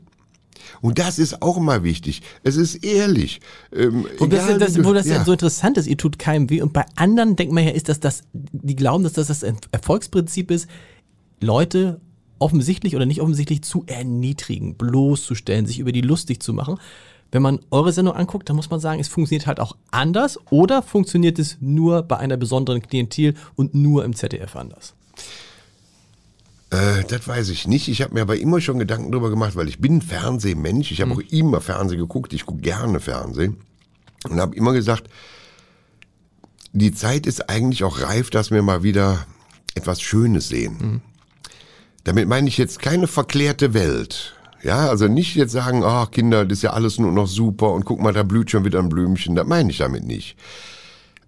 B: Und das ist auch mal wichtig. Es ist ehrlich.
A: Ähm, und das, egal, das, wo das ja. ja. so interessant ist, ihr tut keinem weh. Und bei anderen denkt man ja, ist das das, die glauben, dass das das Erfolgsprinzip ist, Leute offensichtlich oder nicht offensichtlich zu erniedrigen, bloßzustellen, sich über die lustig zu machen wenn man eure Sendung anguckt, dann muss man sagen, es funktioniert halt auch anders oder funktioniert es nur bei einer besonderen Klientel und nur im ZDF anders?
B: Äh, das weiß ich nicht. Ich habe mir aber immer schon Gedanken darüber gemacht, weil ich bin Fernsehmensch. Ich habe mhm. auch immer Fernsehen geguckt. Ich gucke gerne Fernsehen. Und habe immer gesagt, die Zeit ist eigentlich auch reif, dass wir mal wieder etwas Schönes sehen. Mhm. Damit meine ich jetzt keine verklärte Welt, ja, also nicht jetzt sagen, ach oh, Kinder, das ist ja alles nur noch super und guck mal, da blüht schon wieder ein Blümchen. Das meine ich damit nicht.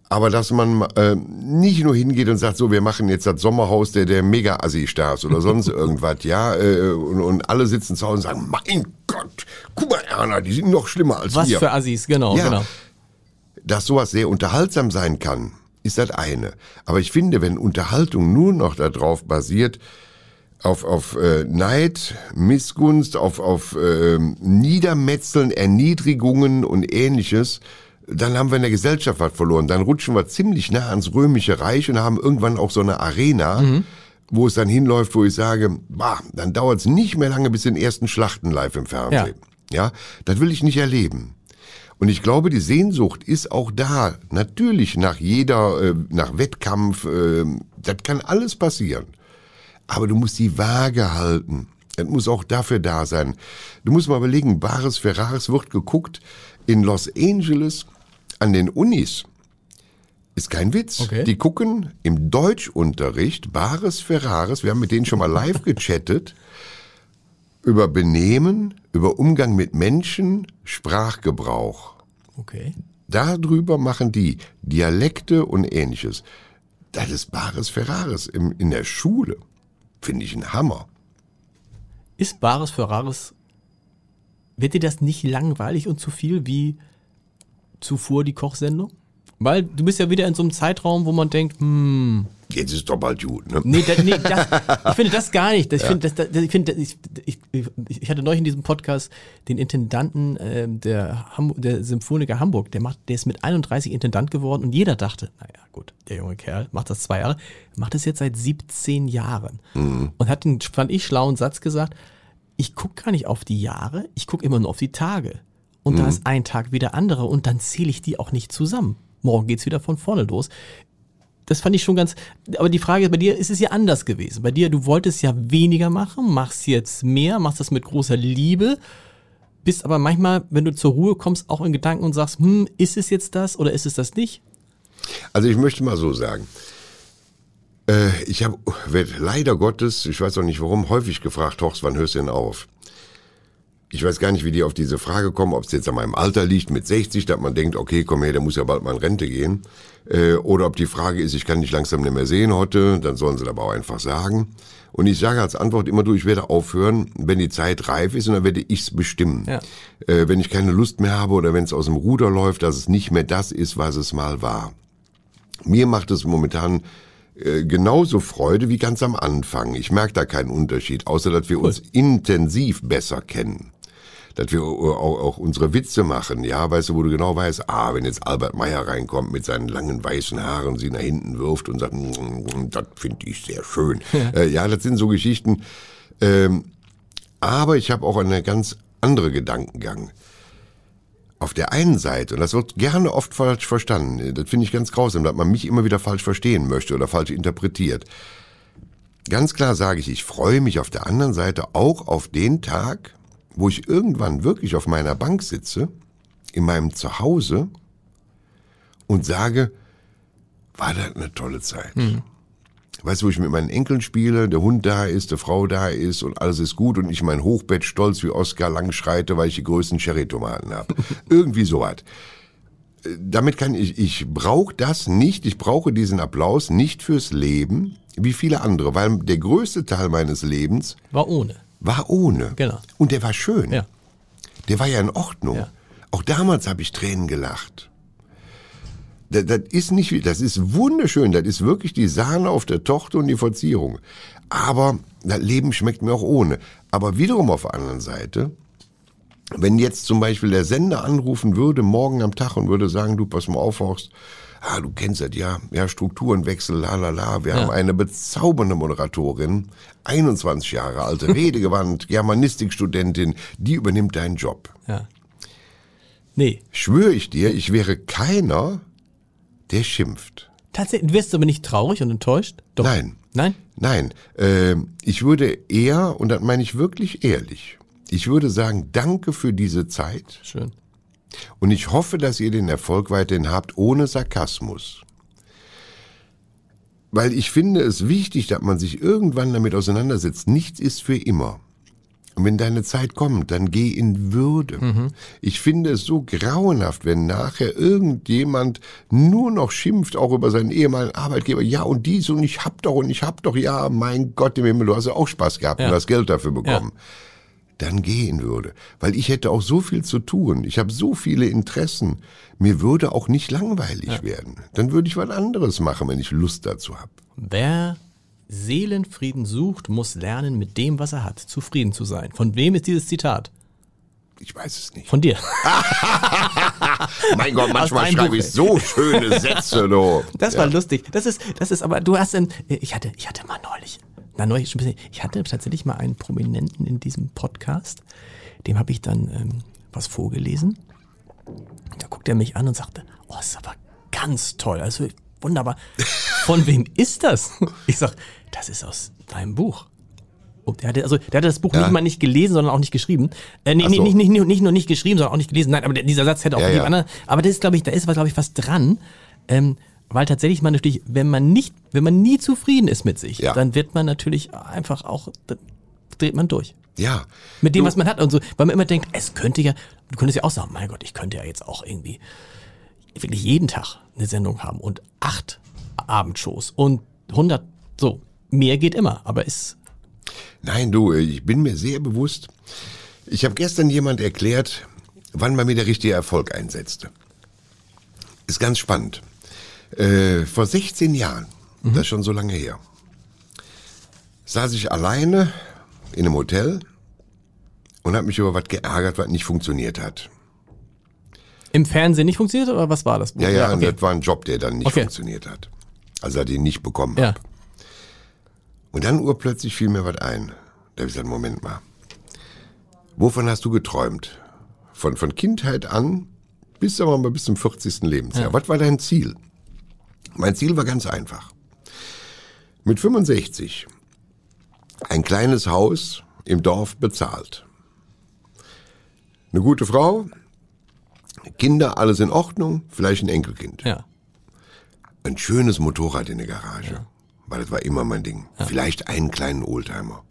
B: Aber dass man äh, nicht nur hingeht und sagt, so, wir machen jetzt das Sommerhaus der, der Mega-Assi-Stars oder sonst irgendwas, ja, äh, und, und alle sitzen zu Hause und sagen, mein Gott, guck mal, Erna, die sind noch schlimmer als
A: Was
B: wir.
A: Was für Assis, genau, ja, genau.
B: Dass sowas sehr unterhaltsam sein kann, ist das eine. Aber ich finde, wenn Unterhaltung nur noch darauf basiert, auf, auf äh, Neid, Missgunst, auf, auf äh, Niedermetzeln, Erniedrigungen und ähnliches, dann haben wir in der Gesellschaft was verloren. Dann rutschen wir ziemlich nah ans Römische Reich und haben irgendwann auch so eine Arena, mhm. wo es dann hinläuft, wo ich sage, bah, dann dauert es nicht mehr lange bis den ersten Schlachten live im Fernsehen. Ja, ja das will ich nicht erleben. Und ich glaube, die Sehnsucht ist auch da. Natürlich nach jeder, äh, nach Wettkampf, äh, das kann alles passieren. Aber du musst die Waage halten. Das muss auch dafür da sein. Du musst mal überlegen, Bares Ferraris wird geguckt in Los Angeles an den Unis. Ist kein Witz. Okay. Die gucken im Deutschunterricht Bares Ferraris, wir haben mit denen schon mal live gechattet, über Benehmen, über Umgang mit Menschen, Sprachgebrauch.
A: Okay.
B: Darüber machen die Dialekte und ähnliches. Das ist Bares Ferraris in der Schule. Finde ich ein Hammer.
A: Ist Bares Ferraris, wird dir das nicht langweilig und zu viel wie zuvor die Kochsendung? Weil du bist ja wieder in so einem Zeitraum, wo man denkt, hm.
B: Jetzt ist doch bald gut, ne?
A: Nee, da, nee das, ich finde das gar nicht. Das, ja. ich, finde, das, ich, finde, ich, ich, ich hatte neulich in diesem Podcast den Intendanten äh, der, der Symphoniker Hamburg, der, macht, der ist mit 31 Intendant geworden und jeder dachte, naja, gut, der junge Kerl macht das zwei Jahre, macht das jetzt seit 17 Jahren. Mhm. Und hat den, fand ich, schlauen Satz gesagt, ich gucke gar nicht auf die Jahre, ich gucke immer nur auf die Tage. Und mhm. da ist ein Tag wie der andere und dann zähle ich die auch nicht zusammen. Morgen geht's wieder von vorne los. Das fand ich schon ganz. Aber die Frage ist, bei dir ist es ja anders gewesen. Bei dir, du wolltest ja weniger machen, machst jetzt mehr, machst das mit großer Liebe, bist aber manchmal, wenn du zur Ruhe kommst, auch in Gedanken und sagst, hm, ist es jetzt das oder ist es das nicht?
B: Also ich möchte mal so sagen. Äh, ich habe leider Gottes, ich weiß auch nicht warum, häufig gefragt, Horst, wann hörst du denn auf? Ich weiß gar nicht, wie die auf diese Frage kommen, ob es jetzt an meinem Alter liegt mit 60, dass man denkt, okay, komm her, der muss ja bald mal in Rente gehen. Äh, oder ob die Frage ist, ich kann dich langsam nicht mehr sehen heute, dann sollen sie aber auch einfach sagen. Und ich sage als Antwort immer du, ich werde aufhören, wenn die Zeit reif ist und dann werde ich's bestimmen. Ja. Äh, wenn ich keine Lust mehr habe oder wenn es aus dem Ruder läuft, dass es nicht mehr das ist, was es mal war. Mir macht es momentan äh, genauso Freude wie ganz am Anfang. Ich merke da keinen Unterschied, außer dass wir cool. uns intensiv besser kennen dass wir auch, auch unsere Witze machen, ja, weißt du, wo du genau weißt, ah, wenn jetzt Albert Meyer reinkommt mit seinen langen weißen Haaren, sie nach hinten wirft und sagt, mm, das finde ich sehr schön. Ja. Äh, ja, das sind so Geschichten. Ähm, aber ich habe auch eine ganz andere Gedankengang. Auf der einen Seite, und das wird gerne oft falsch verstanden, das finde ich ganz grausam, dass man mich immer wieder falsch verstehen möchte oder falsch interpretiert. Ganz klar sage ich, ich freue mich auf der anderen Seite auch auf den Tag, wo ich irgendwann wirklich auf meiner Bank sitze, in meinem Zuhause und sage, war das eine tolle Zeit. Mhm. Weißt du, wo ich mit meinen Enkeln spiele, der Hund da ist, der Frau da ist und alles ist gut und ich mein Hochbett stolz wie Oscar lang schreite, weil ich die größten Cherry-Tomaten habe. Irgendwie sowas. Damit kann ich, ich brauche das nicht, ich brauche diesen Applaus nicht fürs Leben, wie viele andere, weil der größte Teil meines Lebens
A: war ohne
B: war ohne.
A: Genau.
B: Und der war schön.
A: Ja.
B: Der war ja in Ordnung. Ja. Auch damals habe ich Tränen gelacht. Das, das ist nicht, das ist wunderschön. Das ist wirklich die Sahne auf der Tochter und die Verzierung. Aber das Leben schmeckt mir auch ohne. Aber wiederum auf der anderen Seite, wenn jetzt zum Beispiel der Sender anrufen würde, morgen am Tag und würde sagen, du pass mal auf, Horst, ah, du kennst das ja, ja, Strukturenwechsel, la la la. Wir ja. haben eine bezaubernde Moderatorin, 21 Jahre alte, redegewandt, Germanistikstudentin, die übernimmt deinen Job.
A: Ja. Nee.
B: Schwöre ich dir, ich wäre keiner, der schimpft.
A: Tatsächlich, wirst du aber nicht traurig und enttäuscht?
B: Doch. Nein.
A: Nein?
B: Nein. Äh, ich würde eher, und das meine ich wirklich ehrlich, ich würde sagen, danke für diese Zeit.
A: Schön.
B: Und ich hoffe, dass ihr den Erfolg weiterhin habt, ohne Sarkasmus. Weil ich finde es wichtig, dass man sich irgendwann damit auseinandersetzt. Nichts ist für immer. Und wenn deine Zeit kommt, dann geh in Würde. Mhm. Ich finde es so grauenhaft, wenn nachher irgendjemand nur noch schimpft, auch über seinen ehemaligen Arbeitgeber. Ja, und dies und ich hab doch und ich hab doch, ja, mein Gott im Himmel, du hast ja auch Spaß gehabt ja. und hast Geld dafür bekommen. Ja dann gehen würde. Weil ich hätte auch so viel zu tun. Ich habe so viele Interessen. Mir würde auch nicht langweilig ja. werden. Dann würde ich was anderes machen, wenn ich Lust dazu habe.
A: Wer Seelenfrieden sucht, muss lernen, mit dem, was er hat, zufrieden zu sein. Von wem ist dieses Zitat?
B: Ich weiß es nicht.
A: Von dir.
B: mein Gott, manchmal schreibe
A: Buch.
B: ich so schöne Sätze, du.
A: Das war lustig. Das ist, das ist, aber du hast, ähm, ich hatte, ich hatte mal neulich, na neulich schon ein bisschen, ich hatte tatsächlich mal einen Prominenten in diesem Podcast, dem habe ich dann ähm, was vorgelesen. Da guckt er mich an und sagte, oh, das ist aber ganz toll, also wunderbar. Von wem ist das? Ich sag, das ist aus deinem Buch. Der hatte, also, der hatte das Buch
B: Ja.
A: nicht mal nicht gelesen, sondern auch nicht geschrieben. Äh, nee,
B: so.
A: nicht, nicht, nicht, nicht nur nicht geschrieben, sondern auch nicht gelesen. Nein, aber der, dieser Satz hätte auch
B: ja,
A: ja. anderen. Aber das ist, glaube ich, da ist, glaube ich, was dran. Ähm, weil tatsächlich man natürlich, wenn man nicht, wenn man nie zufrieden ist mit sich,
B: Ja.
A: dann wird man natürlich einfach auch, dann dreht man durch.
B: Ja.
A: Mit dem,
B: Du-
A: was man hat und so, weil man immer denkt, es könnte ja, du könntest ja auch sagen, mein Gott, ich könnte ja jetzt auch irgendwie wirklich jeden Tag eine Sendung haben und acht Abendshows und 100, so, mehr geht immer, aber ist,
B: Nein, du, ich bin mir sehr bewusst. Ich habe gestern jemand erklärt, wann bei mir der richtige Erfolg einsetzte. Ist ganz spannend. Äh, vor 16 Jahren, das ist schon so lange her, saß ich alleine in einem Hotel und habe mich über was geärgert, was nicht funktioniert hat.
A: im Fernsehen nicht funktioniert oder was war das?
B: Ja, ja,
A: okay.
B: das war ein Job, der dann nicht
A: Okay.
B: funktioniert hat. Also er den nicht bekommen
A: ja.
B: hab. Und dann urplötzlich fiel mir was ein. Da habe ich gesagt, Moment mal. Wovon hast du geträumt? Von, von Kindheit an bis, wir mal, bis zum 40. Lebensjahr. Was war dein Ziel? Mein Ziel war ganz einfach. Mit 65 ein kleines Haus im Dorf bezahlt. Eine gute Frau, Kinder, alles in Ordnung, vielleicht ein Enkelkind
A: ja.
B: ein schönes Motorrad in der Garage. Weil das war immer mein Ding. Vielleicht einen kleinen Oldtimer.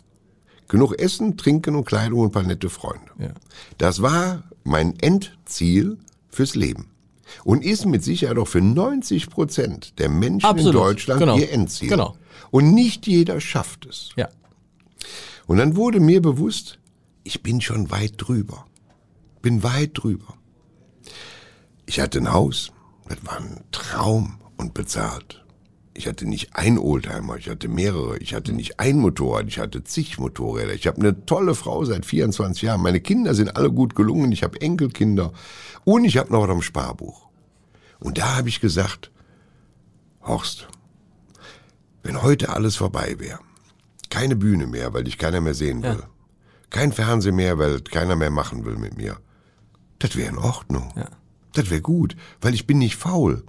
B: Genug Essen, Trinken und Kleidung und ein paar nette Freunde.
A: Ja.
B: Das war mein Endziel fürs Leben. Und ist mit Sicherheit auch für 90 Prozent der Menschen
A: Absolut.
B: in Deutschland
A: Genau.
B: ihr Endziel.
A: Genau.
B: Und nicht jeder schafft es.
A: Ja.
B: Und dann wurde mir bewusst, ich bin schon weit drüber. Bin weit drüber. Ich hatte ein Haus, das war ein Traum und bezahlt. Ich hatte nicht ein Oldtimer, ich hatte mehrere. Ich hatte nicht ein Motorrad, ich hatte zig Motorräder. Ich habe eine tolle Frau seit 24 Jahren. Meine Kinder sind alle gut gelungen. Ich habe Enkelkinder und ich habe noch was am Sparbuch. Und da habe ich gesagt, Horst, wenn heute alles vorbei wäre, keine Bühne mehr, weil dich keiner mehr sehen will, kein Fernsehen mehr, weil keiner mehr machen will mit mir, das wäre in Ordnung.
A: Ja.
B: Das wäre gut, weil ich bin nicht faul.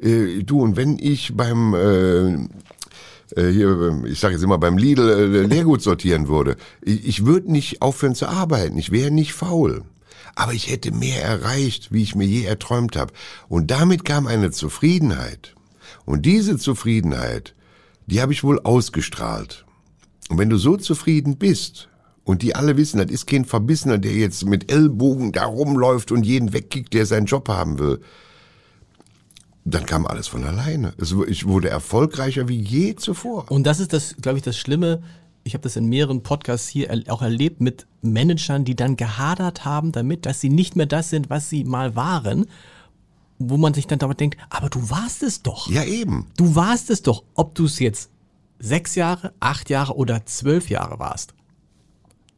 B: Äh, du, und wenn ich beim, äh, äh, hier, ich sage jetzt immer, beim Lidl äh, Leergut sortieren würde, ich, ich würde nicht aufhören zu arbeiten, ich wäre nicht faul. Aber ich hätte mehr erreicht, wie ich mir je erträumt habe. Und damit kam eine Zufriedenheit. Und diese Zufriedenheit, die habe ich wohl ausgestrahlt. Und wenn du so zufrieden bist und die alle wissen, das ist kein Verbissener, der jetzt mit Ellbogen da rumläuft und jeden wegkickt, der seinen Job haben will, dann kam alles von alleine. Es, ich wurde erfolgreicher wie je zuvor.
A: Und das ist das, glaube ich, das Schlimme. Ich habe das in mehreren Podcasts hier er- auch erlebt mit Managern, die dann gehadert haben damit, dass sie nicht mehr das sind, was sie mal waren, wo man sich dann damit denkt, aber du warst es doch.
B: Ja, eben.
A: Du warst es doch, ob du es jetzt sechs Jahre, acht Jahre oder zwölf Jahre warst.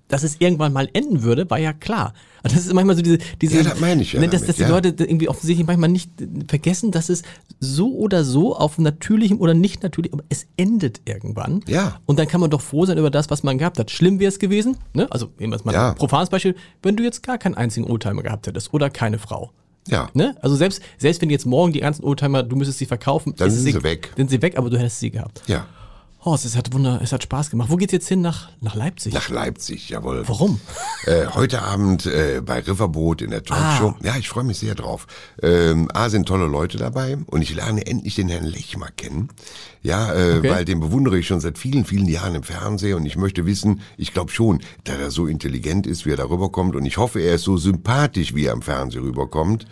A: Dass es irgendwann mal enden würde, war ja klar. Und das ist manchmal so diese, diese
B: Ja, das meine ich ja
A: dass,
B: damit,
A: dass die
B: ja.
A: Leute irgendwie offensichtlich manchmal nicht vergessen, dass es so oder so auf natürlichem oder nicht natürlichem, es endet irgendwann.
B: Ja.
A: Und dann kann man doch froh sein über das, was man gehabt hat. Schlimm wäre es gewesen, ne? Also, nehmen wir jetzt mal
B: Ja.
A: ein profanes Beispiel, wenn du jetzt gar keinen einzigen Oldtimer gehabt hättest oder keine Frau.
B: Ja.
A: Ne? Also selbst, selbst wenn jetzt morgen die ganzen Oldtimer, du müsstest sie verkaufen,
B: Dann sind
A: es
B: sie
A: e-
B: weg.
A: Sind sie weg, aber du hättest sie gehabt.
B: Ja.
A: Oh, es hat Wunder, es hat Spaß gemacht. Wo geht's jetzt hin? Nach, nach Leipzig?
B: Nach Leipzig, jawohl.
A: Warum?
B: Äh, heute Abend äh, bei Riverboat in der Talkshow.
A: Ah.
B: Ja, ich freue mich sehr drauf. Ähm, A, sind tolle Leute dabei und ich lerne endlich den Herrn Lechmer kennen. Ja, äh,
A: Okay.
B: weil den bewundere ich schon seit vielen, vielen Jahren im Fernsehen und ich möchte wissen, ich glaube schon, dass er so intelligent ist, wie er da rüberkommt und ich hoffe, er ist so sympathisch, wie er am Fernsehen rüberkommt.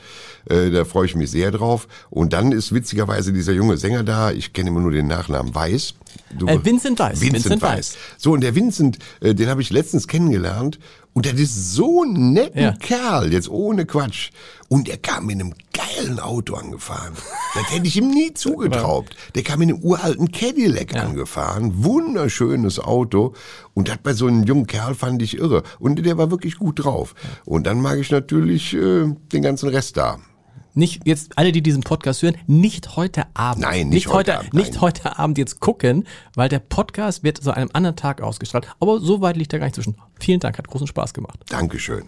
B: Äh, da freue ich mich sehr drauf. Und dann ist witzigerweise dieser junge Sänger da, ich kenne immer nur den Nachnamen Weiß. Du
A: Äh, Vincent Weiss.
B: Vincent,
A: Vincent
B: Weiss.
A: Weiss.
B: So, und der Vincent, äh, den habe ich letztens kennengelernt. Und der ist so ein netter
A: Ja.
B: Kerl, jetzt ohne Quatsch. Und der kam mit einem geilen Auto angefahren. Das hätte ich ihm nie zugetraut. Der kam mit einem uralten Cadillac angefahren. Wunderschönes Auto. Und das bei so einem jungen Kerl fand ich irre. Und der war wirklich gut drauf. Und dann mag ich natürlich äh, den ganzen Rest da.
A: Nicht jetzt alle, die diesen Podcast hören, nicht heute Abend.
B: Nein, nicht heute
A: heute,
B: Abend,
A: nicht
B: nein.
A: heute Abend jetzt gucken, weil der Podcast wird zu einem anderen Tag ausgestrahlt. Aber so weit liegt er gar nicht zwischen. Vielen Dank, hat großen Spaß gemacht.
B: Dankeschön.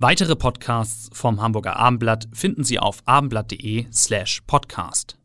D: Weitere Podcasts vom Hamburger Abendblatt finden Sie auf abendblatt.de slash podcast.